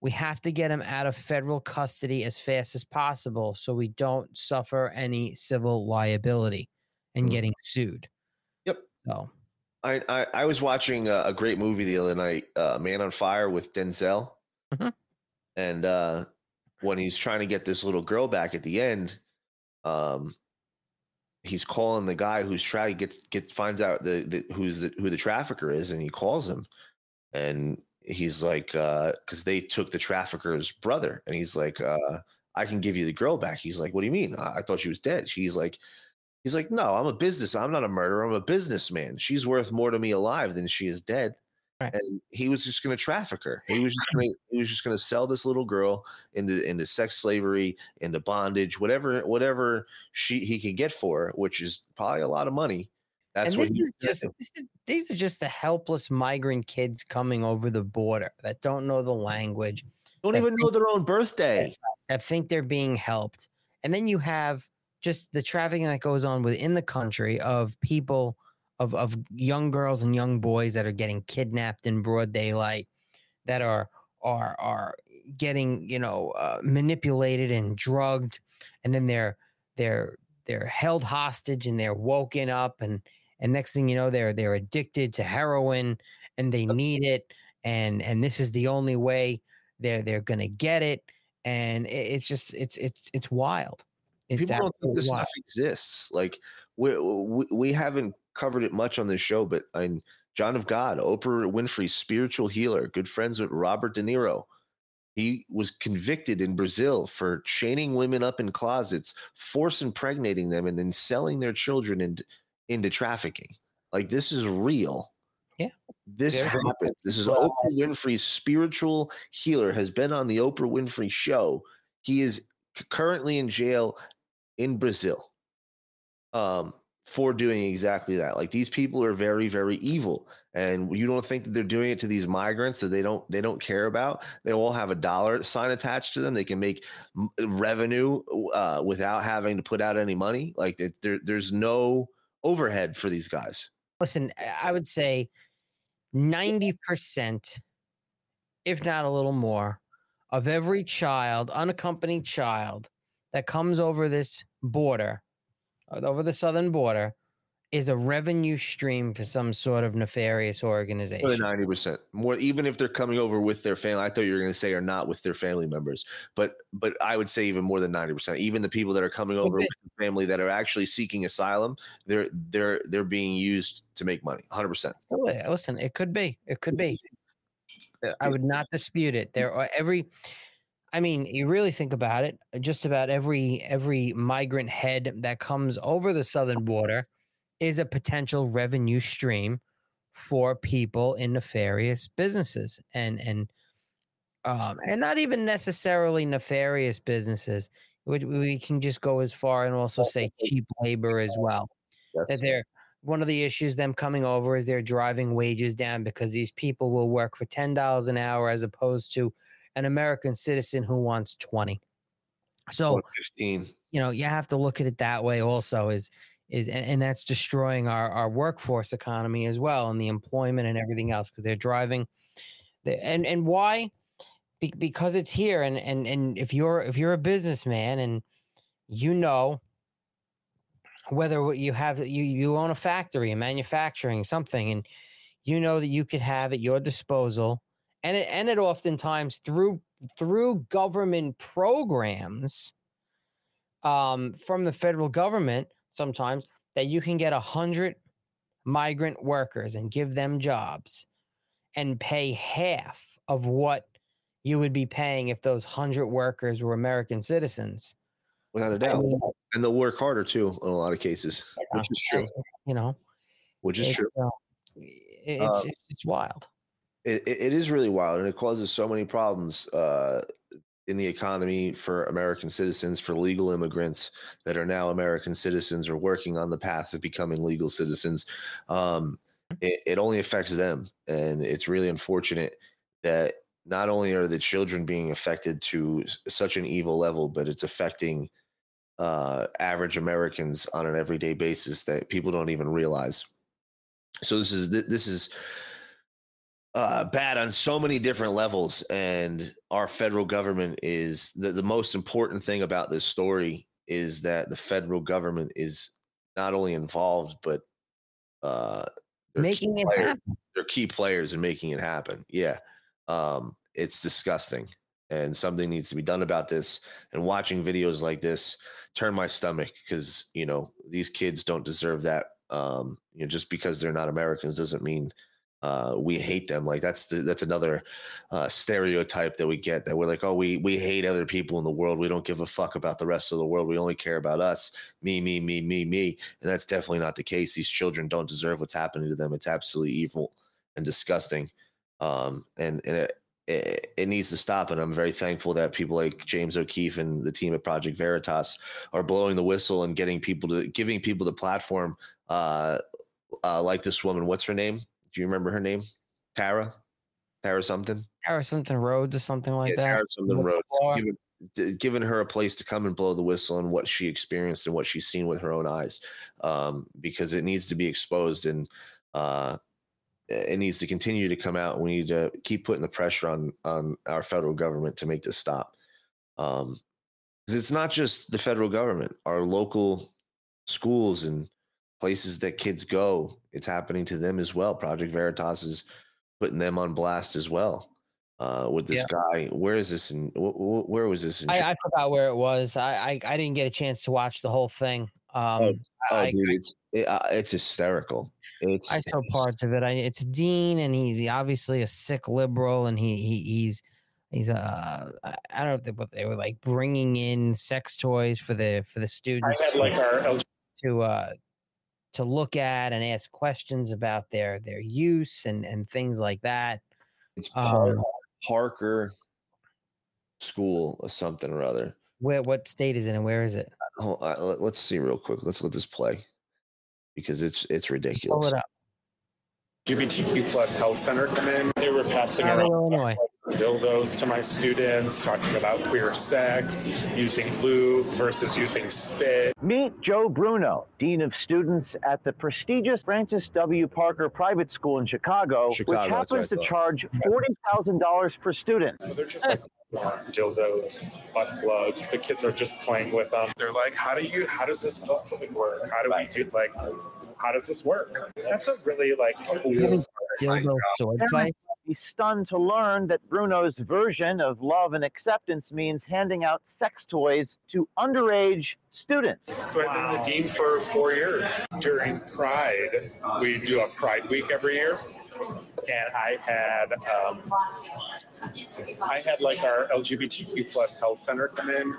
we have to get him out of federal custody as fast as possible so we don't suffer any civil liability and getting sued. Yep. so. I, I I was watching a, a great movie the other night, uh, Man on Fire with Denzel, Mhm. and uh, when he's trying to get this little girl back at the end, um, he's calling the guy who's trying to get get finds out the, the who's the, who the trafficker is, and he calls him, and he's like, because they took the trafficker's brother, and he's like, uh, I can give you the girl back. He's like, what do you mean? I, I thought she was dead. She's like. He's like, no, I'm a business. I'm not a murderer. I'm a businessman. She's worth more to me alive than she is dead. And he was just going to traffic her. He was just going to he was just going to sell this little girl into into sex slavery, into bondage, whatever whatever she he can get for her, which is probably a lot of money. That's and what this is just this is, these are just the helpless migrant kids coming over the border that don't know the language, don't even know their own birthday. that think they're being helped, and then you have just the trafficking that goes on within the country of people of of young girls and young boys that are getting kidnapped in broad daylight, that are are are getting you know uh, manipulated and drugged, and then they're they're they're held hostage and they're woken up and and next thing you know they're they're addicted to heroin and they need it and and this is the only way they're they're gonna get it and it, it's just it's it's it's wild it's people don't think this wild. stuff exists. Like we, we we haven't covered it much on this show, but I'm John of God, Oprah Winfrey, spiritual healer, good friends with Robert De Niro. He was convicted in Brazil for chaining women up in closets, force impregnating them, and then selling their children into into trafficking. Like this is real. Yeah. This real. happened. This is Well- Oprah Winfrey's spiritual healer has been on the Oprah Winfrey show. He is currently in jail in Brazil um, for doing exactly that. Like these people are very, very evil, and you don't think that they're doing it to these migrants that they don't they don't care about. They all have a dollar sign attached to them. They can make revenue uh, without having to put out any money. Like there, there's no overhead for these guys. Listen, I- would say 90%, if not a little more, of every child, unaccompanied child that comes over this border, over the southern border, is a revenue stream for some sort of nefarious organization. ninety percent. More, even if they're coming over with their family. I thought you were going to say are not with their family members, but but I would say even more than ninety percent. Even the people that are coming over Okay. with family that are actually seeking asylum, they're they're they're being used to make money. Hundred percent. Listen, it could be. It could be. I would not dispute it. There are every I mean, you really think about it, uh, just about every every migrant head that comes over the southern border is a potential revenue stream for people in nefarious businesses and and um and not even necessarily nefarious businesses. We, we can just go as far and also say cheap labor as well that they're one of the issues them coming over is they're driving wages down because these people will work for ten dollars an hour as opposed to an American citizen who wants twenty. So fifteen. you know you have to look at it that way also is is and, and that's destroying our our workforce economy as well and the employment and everything else because they're driving the, and and why Be, because it's here and and and if you're if you're a businessman and you know whether you have you you own a factory a manufacturing something and you know that you could have at your disposal and it and it oftentimes through through government programs um, from the federal government sometimes that you can get a hundred migrant workers and give them jobs and pay half of what you would be paying if those hundred workers were American citizens. Without a doubt. and they'll work harder too in a lot of cases, which is true. You know, Which is it's, true. uh, it's, Uh, it's it's wild. It, it is really wild and it causes so many problems uh, in the economy for American citizens, for legal immigrants that are now American citizens or working on the path of becoming legal citizens. Um, it, it only affects them. And it's really unfortunate that not only are the children being affected to such an evil level, but it's affecting uh, average Americans on an everyday basis that people don't even realize. So this is this is uh, bad on so many different levels. And our federal government is the, the most important thing about this story is that the federal government is not only involved, but uh, they're key Making it players- happen. They're key players in making it happen. Yeah. Um, it's disgusting. And something needs to be done about this. And watching videos like this turn my stomach because, you know, these kids don't deserve that. Um, you know, just because they're not Americans doesn't mean uh, we hate them. Like that's the, that's another uh, stereotype that we get that we're like, oh, we we hate other people in the world. We don't give a fuck about the rest of the world. We only care about us. Me, me, me, me, me. And that's definitely not the case. These children don't deserve what's happening to them. It's absolutely evil and disgusting. Um, and and it, it, it needs to stop. And I'm very thankful that people like James O'Keefe and the team at Project Veritas are blowing the whistle and getting people to giving people the platform. Uh, uh, like this woman, what's her name? Do you remember her name? Tara, Tara something. Tara something roads or something like Yeah, that. Tara something Rhodes. Whistleblower. Giving, her a place to come and blow the whistle and what she experienced and what she's seen with her own eyes, um, because it needs to be exposed and uh, it needs to continue to come out. We need to keep putting the pressure on on our federal government to make this stop. Um, because it's not just the federal government, our local schools and places that kids go, it's happening to them as well. Project Veritas is putting them on blast as well. Uh, with this guy, where is this And wh- wh- Where was this in? I, I forgot where it was. I, I I didn't get a chance to watch the whole thing. Um, oh, I, dude, it's it, uh, it's hysterical. It's I saw parts of it. I, it's Dean, and he's obviously a sick liberal, and he, he he's he's uh I I don't know what they were like bringing in sex toys for the for the students had, like, our- to uh to look at and ask questions about their their use and and things like that. It's Par- Um, Parker School or something or other. where what state is it and where is it? Hold on, let- let's see real quick. Let's let this play because it's it's ridiculous. Pull ridiculous. it up. LGBTQ plus health center come in. They were passing around Illinois. Dildos to my students, talking about queer sex, using lube versus using spit. Meet Joe Bruno, Dean of Students at the prestigious Francis W. Parker Private School in Chicago, Chicago, which that's what I happens to charge $40,000 per student. They're just like dildos, butt plugs. The kids are just playing with them. They're like, how do you, how does this work? How do we do, like, how does this work? That's a really like cool Having part dildo sword Parents fights. be stunned to learn that Bruno's version of love and acceptance means handing out sex toys to underage students. So I've been the dean for four years. During Pride, we do a Pride Week every year. And I had, um, I had like our LGBTQ plus health center come in.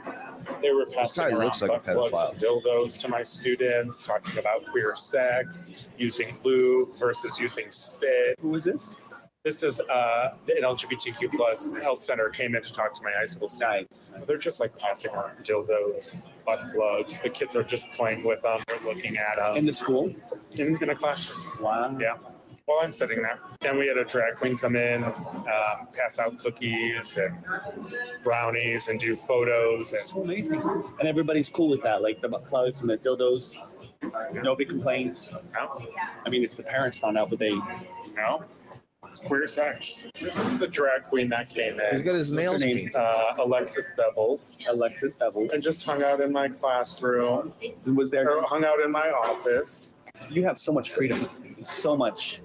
They were passing guy around looks like a butt plugs and dildos to my students, talking about queer sex, using lube versus using spit. Who is this? This is uh, an LGBTQ plus health center came in to talk to my high school students. They're just like passing around dildos, butt plugs. The kids are just playing with them. They're looking at them. In the school? In, in a classroom. Wow. Yeah. While I'm sitting there. Then we had a drag queen come in, um, pass out cookies and brownies and do photos. And so amazing. And everybody's cool with that, like the butt plugs and the dildos. Nobody complains. No. I mean, if the parents found out, would they? No. It's queer sex. This is the drag queen that came in. He's got his nails name? Uh, Alexis Bevels. Alexis Bevels. And just hung out in my classroom. Was there? Or hung out in my office. You have so much freedom, so much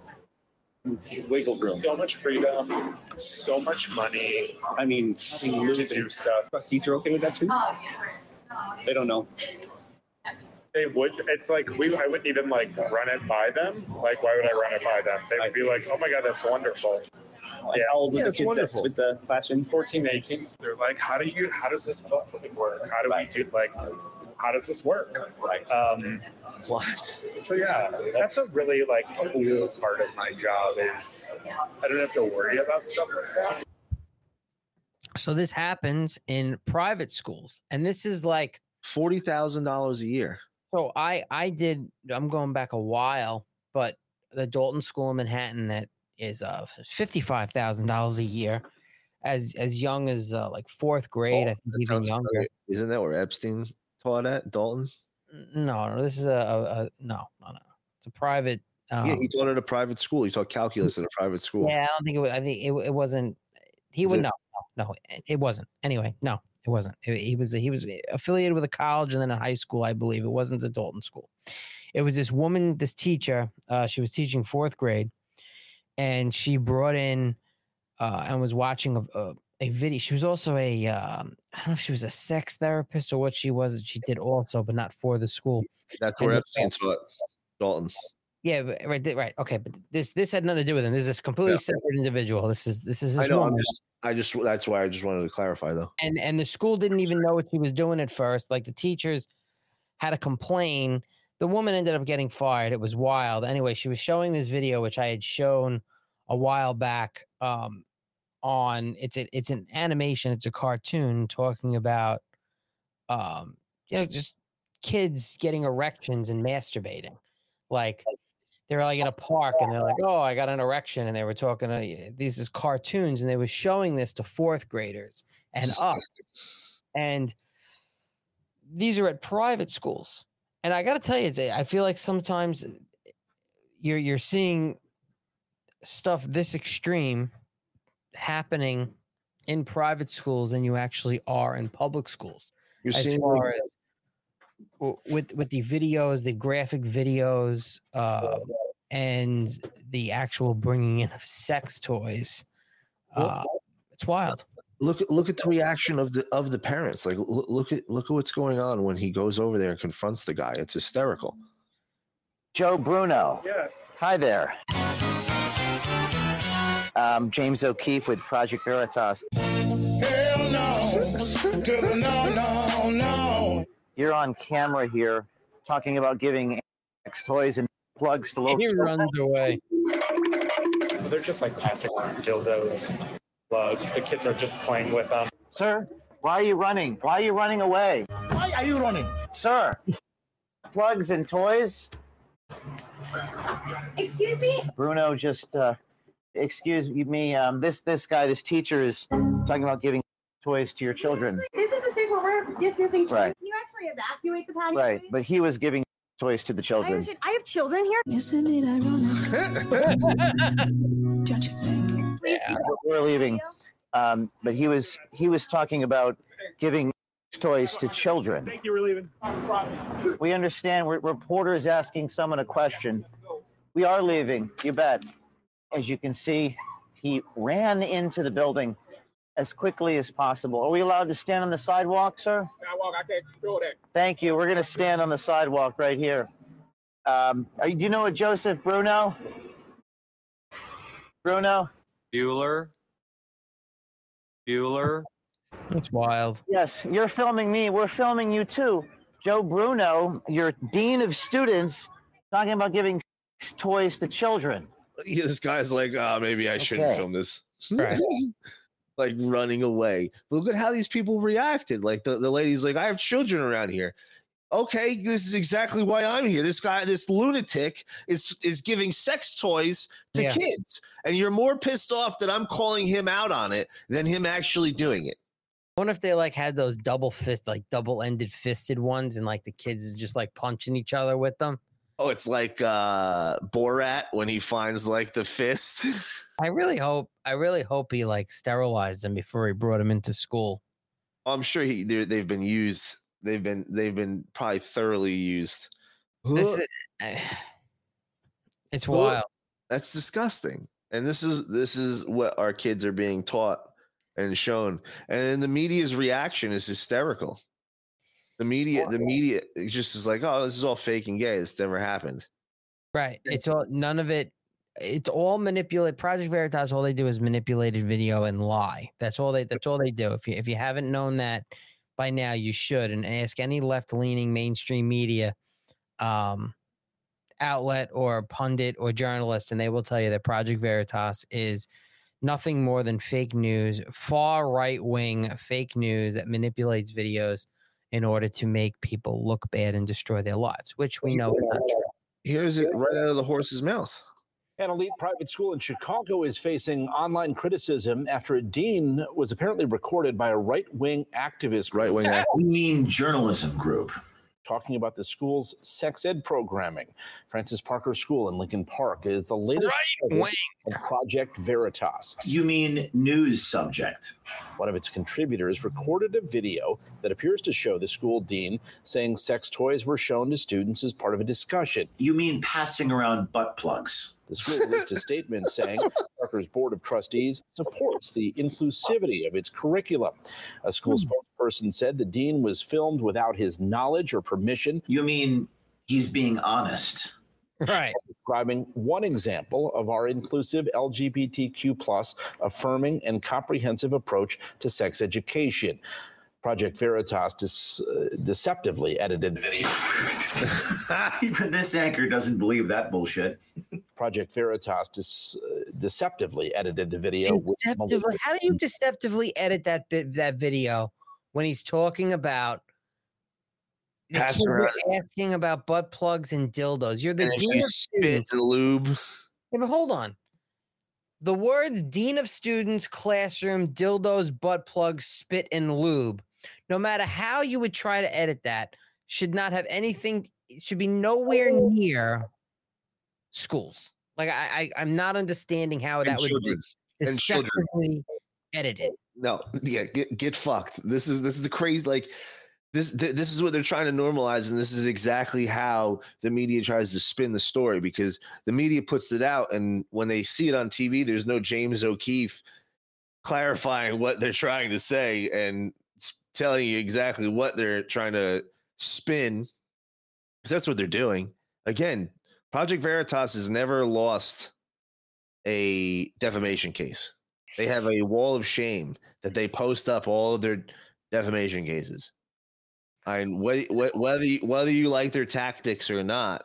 wiggle room. So much freedom, so much money. I mean, to do stuff. Trustees are okay with that too. Oh, they don't know. They would. It's like we. I wouldn't even like run it by them. Like, why would I run it by them? They would be like, "Oh my god, that's wonderful." Like, how old were Yeah, the kids wonderful. with the classroom? 14, 18. They're like, "How do you? How does this work? How do we do like? How does this work?" Right. Um, what? So yeah, that's a really like cool part of my job is I don't have to worry about stuff like that. So this happens in private schools, and this is like forty thousand dollars a year. So I I did. I'm going back a while, but the Dalton School in Manhattan that is uh fifty five thousand dollars a year, as as young as uh, like fourth grade. I Oh, think that even younger. familiar. Isn't that where Epstein at Dalton? No, no, this is a, a, a no, no, no. It's a private. Um, yeah, he taught at a private school. He taught calculus at a private school. Yeah, I don't think it was. I think it, it wasn't. He Is would it- no, no, no. It, wasn't. Anyway, no, it wasn't. He was he was affiliated with a college and then a high school, I believe. It wasn't the Dalton School. It was this woman, this teacher. Uh, she was teaching fourth grade, and she brought in uh, and was watching a, a, a video. She was also a um, I don't know if she was a sex therapist or what she was. She did also, but not for the school. That's where this- Epstein taught Dalton. yeah, right, right. Okay, but this this had nothing to do with him. This is this completely Yeah. separate individual. This is this is I his know. I'm woman. just, I just. That's why I just wanted to clarify, though. and and the school didn't even know what she was doing at first. Like the teachers had to complain. The woman ended up getting fired. It was wild. Anyway, she was showing this video, which I had shown a while back. Um, on it's a, it's an animation. It's a cartoon talking about, um, you know, just kids getting erections and masturbating. Like they were like in a park and they're like, "Oh, I got an erection," and they were talking to these is cartoons, and they were showing this to fourth graders and us, and these are at private schools. And I got to tell you, it's, I feel like sometimes you're you're seeing stuff this extreme happening in private schools than you actually are in public schools. You're as far as with with the videos, the graphic videos, uh, and the actual bringing in of sex toys. Uh, it's wild. Look at look at the reaction of the of the parents. Like look, look at look at what's going on when he goes over there and confronts the guy. It's hysterical. Joe Bruno. Yes. Hi there. Um, James O'Keefe with Project Veritas. Hell no, to the no, no, no. You're on camera here talking about giving sex toys and plugs to local. He runs away. They're just like passing around dildos, plugs. The kids are just playing with them. Sir, why are you running? Why are you running away? Why are you running? Sir, plugs and toys. Excuse me? Bruno just uh excuse me, um this this guy, this teacher is talking about giving toys to your children. This is a space where we're dismissing children. Right. Can you actually evacuate the patio? Right, please? but he was giving toys to the children. understand. I have children here. Isn't it ironic? Don't you think? Please Yeah, we're leaving. Um, but he was he was talking about giving toys to children. Thank you for leaving. We understand. We're reporters asking someone a question. We are leaving. You bet. As you can see, he ran into the building as quickly as possible. Are we allowed to stand on the sidewalk, sir? Sidewalk, I can't control that. Thank you. We're going to stand on the sidewalk right here. Um, are you- do you know a Joseph Bruno? Bruno? Bueller. Bueller. It's wild. Yes, you're filming me. We're filming you too. Joe Bruno, your dean of students, talking about giving toys to children. This guy's like, oh, maybe I shouldn't Okay. film this. Right. like running away. But look at how these people reacted. Like the, the lady's like, I have children around here. Okay, this is exactly why I'm here. This guy, this lunatic, is is giving sex toys to Yeah. kids, and you're more pissed off that I'm calling him out on it than him actually doing it. I wonder if they like had those double fist, like double ended fisted ones, and like the kids is just like punching each other with them. Oh, it's like uh Borat when he finds like the fist. I really hope, I really hope he like sterilized them before he brought him into school. I'm sure he they've been used. They've been they've been probably thoroughly used. This is, eh, it's wild. That's disgusting. And this is this is what our kids are being taught and shown. And the media's reaction is hysterical. The media, the media just is like, oh, this is all fake and gay. This never happened. Right. It's all none of it. It's all manipulate. Project Veritas. All they do is manipulated video and lie. That's all they. That's all they do. If you if you haven't known that by now, you should and ask any left leaning mainstream media um, outlet or pundit or journalist, and they will tell you that Project Veritas is nothing more than fake news, far right wing fake news that manipulates videos in order to make people look bad and destroy their lives, which we know is not true. Here's it right out of the horse's mouth. An elite private school in Chicago is facing online criticism after a dean was apparently recorded by a right wing activist. Right wing You mean journalism group? Talking about the school's sex ed programming. Francis Parker School in Lincoln Park is the latest Right of Project Veritas. You mean news subject? One of its contributors recorded a video that appears to show the school dean saying sex toys were shown to students as part of a discussion. You mean passing around butt plugs? The school released a statement saying Parker's board of trustees supports the inclusivity of its curriculum. A school hmm. spokesperson said the dean was filmed without his knowledge or permission. You mean he's being honest? Right. Describing one example of our inclusive LGBTQ plus affirming and comprehensive approach to sex education. Project Veritas dis- uh, deceptively edited the video. Even this anchor doesn't believe that bullshit. Project Veritas dis- uh, deceptively edited the video. Deceptively, malicious how do you deceptively edit that bit that video when he's talking about the Pass kids are around. asking about butt plugs and dildos? You're the And dean of spit students. lube. Yeah, but hold on. The words dean of students, classroom, dildos, butt plugs, spit, and lube, no matter how you would try to edit that, should not have anything, should be nowhere oh. near schools. Like I, I I'm not understanding how And that would children. be And edited. No, yeah, get get fucked. This is this is the crazy like this th- this is what they're trying to normalize, and this is exactly how the media tries to spin the story because the media puts it out, and when they see it on TV, there's no James O'Keefe clarifying what they're trying to say and telling you exactly what they're trying to spin. 'Cause that's what they're doing. Again, Project Veritas has never lost a defamation case. They have a wall of shame that they post up all of their defamation cases. And whether whether you, whether you like their tactics or not,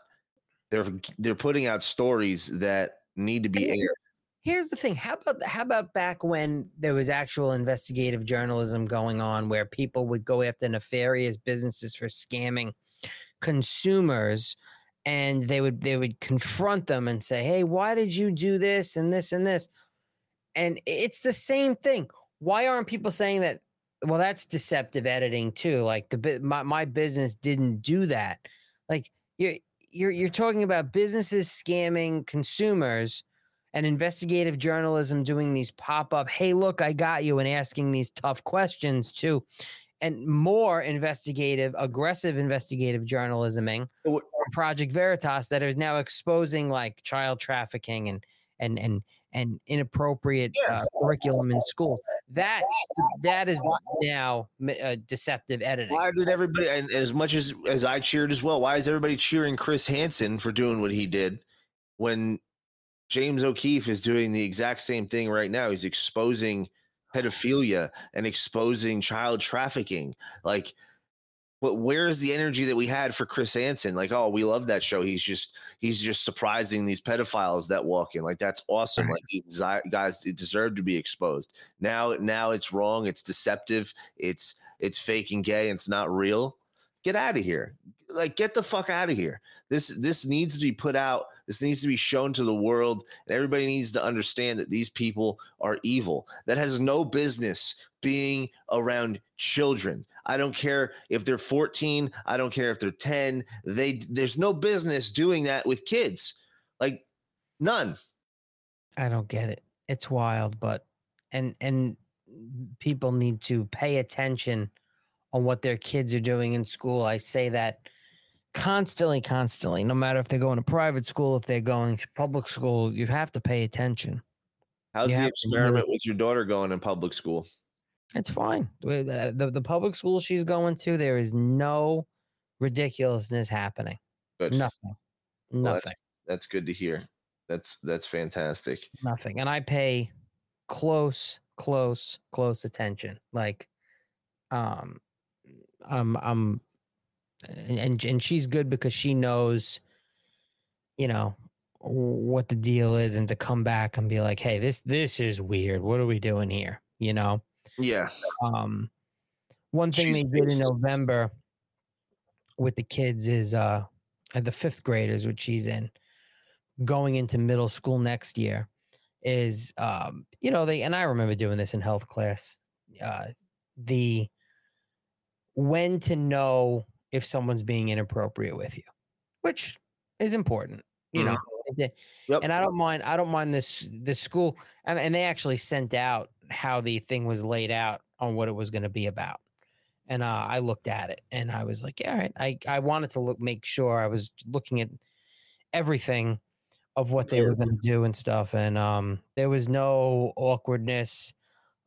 they're they're putting out stories that need to be aired. Here's the thing. How about how about back when there was actual investigative journalism going on where people would go after nefarious businesses for scamming consumers and they would they would confront them and say, "Hey, why did you do this and this and this?" And it's the same thing. Why aren't people saying that well that's deceptive editing too like the my, my business didn't do that like you're you're you're talking about businesses scamming consumers and investigative journalism doing these pop-up hey look i got you and asking these tough questions too and more investigative aggressive investigative journalisming or project veritas that is now exposing like child trafficking and and and and inappropriate uh, curriculum in school. That's that is now uh, deceptive editing. Why did everybody, and as much as as I cheered as well, why is everybody cheering Chris Hansen for doing what he did when James O'Keefe is doing the exact same thing right now? He's exposing pedophilia and exposing child trafficking. Like but where is the energy that we had for Chris Hansen? Like, oh, we love that show. He's just he's just surprising these pedophiles that walk in. Like, that's awesome. Like these guys deserve to be exposed. Now, now it's wrong. It's deceptive. It's it's fake and gay. And it's not real. Get out of here. Like, get the fuck out of here. This this needs to be put out. This needs to be shown to the world. And everybody needs to understand that these people are evil. That has no business being around children. I don't care if they're 14, I don't care if they're 10. They there's no business doing that with kids. Like none. I don't get it. It's wild, but and and people need to pay attention on what their kids are doing in school. I say that constantly, constantly, no matter if they're going to private school, if they're going to public school, you have to pay attention. How's You the experiment really- with your daughter going in public school? It's fine. Uh, The, the public school she's going to, there is no ridiculousness happening. Good. Nothing. Well, Nothing. that's, that's good to hear. That's that's fantastic. Nothing. And I pay close, close, close attention. Like, um, I'm, I'm, and and, and she's good because she knows, you know, what the deal is, and to come back and be like, hey, this this is weird. What are we doing here? You know. Yeah. Um, one thing She's they did in November with the kids is uh, the fifth graders, which she's in, going into middle school next year, is um, you know they and I remember doing this in health class. Uh, the when to know if someone's being inappropriate with you, which is important. You know, it- and I don't mind. I don't mind this this school, and and they actually sent out how the thing was laid out on what it was going to be about. And uh, I looked at it, and I was like, "Yeah, all right." I I wanted to look, make sure I was looking at everything of what they were going to do and stuff, and um, there was no awkwardness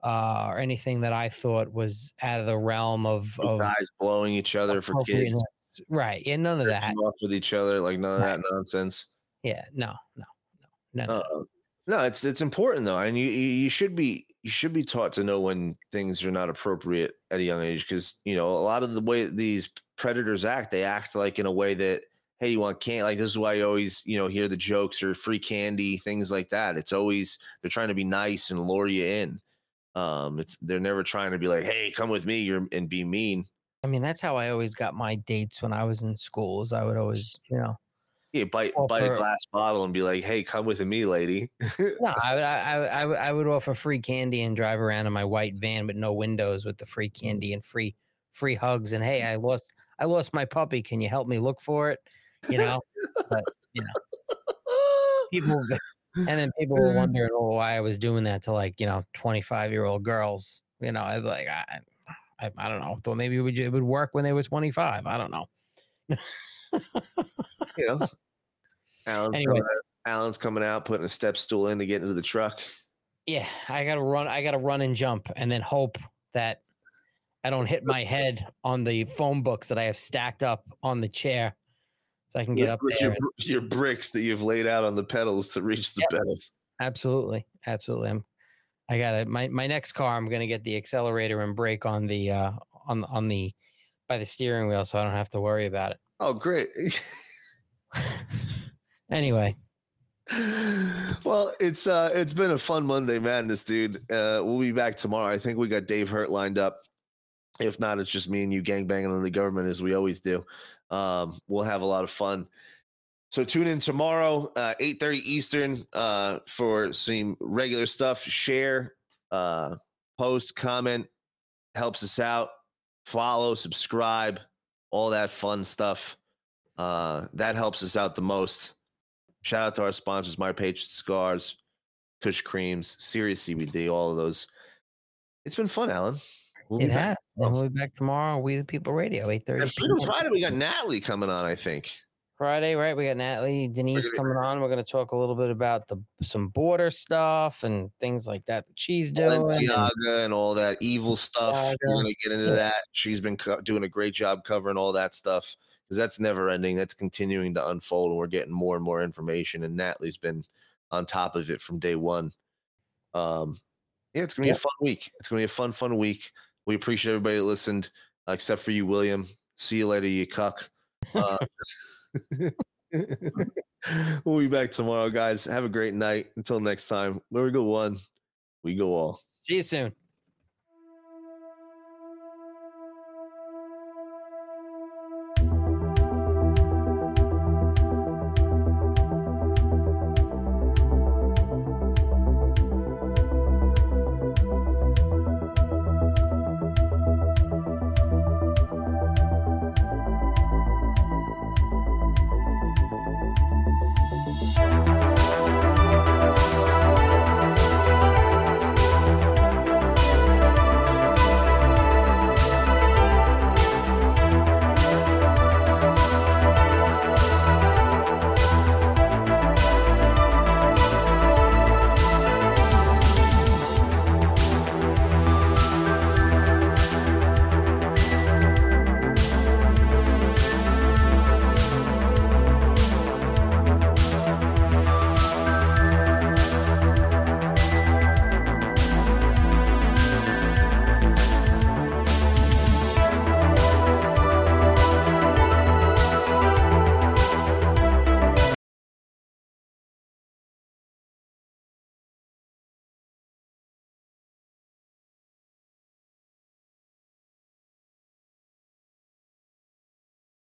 uh, or anything that I thought was out of the realm of of guys blowing each other for kids. Right? Yeah, none of that. off with each other, like none of that nonsense. Yeah, no, no, no, no. Uh, no, it's it's important though, and you you you should be you should be taught to know when things are not appropriate at a young age because you know a lot of the way these predators act, they act like in a way that hey, you want candy? Like this is why you always you know hear the jokes or free candy things like that. It's always they're trying to be nice and lure you in. Um, it's they're never trying to be like, hey, come with me, you're and be mean. I mean, that's how I always got my dates when I was in schools. I would always, you know, Yeah, bite bite a glass bottle and be like, hey, come with me, lady. no, I, would- I, I, I, would- I would offer free candy and drive around in my white van with no windows with the free candy and free free hugs and hey, I lost I lost my puppy. Can you help me look for it? You know, but you know, people and then people were wondering oh, why I was doing that to like you know twenty five year old girls. You know, I was like I, I I don't know. Thought maybe it would it would work when they were twenty five. I don't know. you know. Alan's, Anyway. coming out, Alan's coming out, putting a step stool in to get into the truck. Yeah, I gotta run. I gotta run and jump, and then hope that I don't hit my head on the phone books that I have stacked up on the chair, so I can get with, up with there. your, and- your bricks that you've laid out on the pedals to reach the pedals. absolutely, absolutely. I'm, I got to My my next car, I'm gonna get the accelerator and brake on the uh on on the by the steering wheel, so I don't have to worry about it. Oh, great! Anyway, well, it's uh it's been a fun Monday Madness, dude. Uh we'll be back tomorrow. I think we got Dave Hurt lined up. If not, it's just me and you gangbanging on the government as we always do. Um, we'll have a lot of fun. So tune in tomorrow, uh, 8:30 Eastern, uh, for some regular stuff. Share, uh, post, comment, helps us out. Follow, subscribe, all that fun stuff. Uh, that helps us out the most. Shout out to our sponsors, My Patriot Scars, Kush Creams, Serious CBD, all of those. It's been fun, Alan. We'll it has. And we'll be back tomorrow. We the People Radio, eight thirty. And Friday, we got Natalie coming on, I think. Friday, right? We got Natalie, Denise coming on. We're going to talk a little bit about the some border stuff and things like that that she's doing. and- Balenciaga and all that evil stuff. We're going to get into Yeah. that. She's been co- doing a great job covering all that stuff because that's never ending. That's continuing to unfold, and we're getting more and more information. And Natalie's been on top of it from day one. Um, yeah, it's going to be a fun week. It's going to be a fun, fun week. We appreciate everybody that listened, uh, except for you, William. See you later, you cuck. Uh, we'll be back tomorrow, guys. Have a great night. Until next time, where we go one, we go all. See you soon.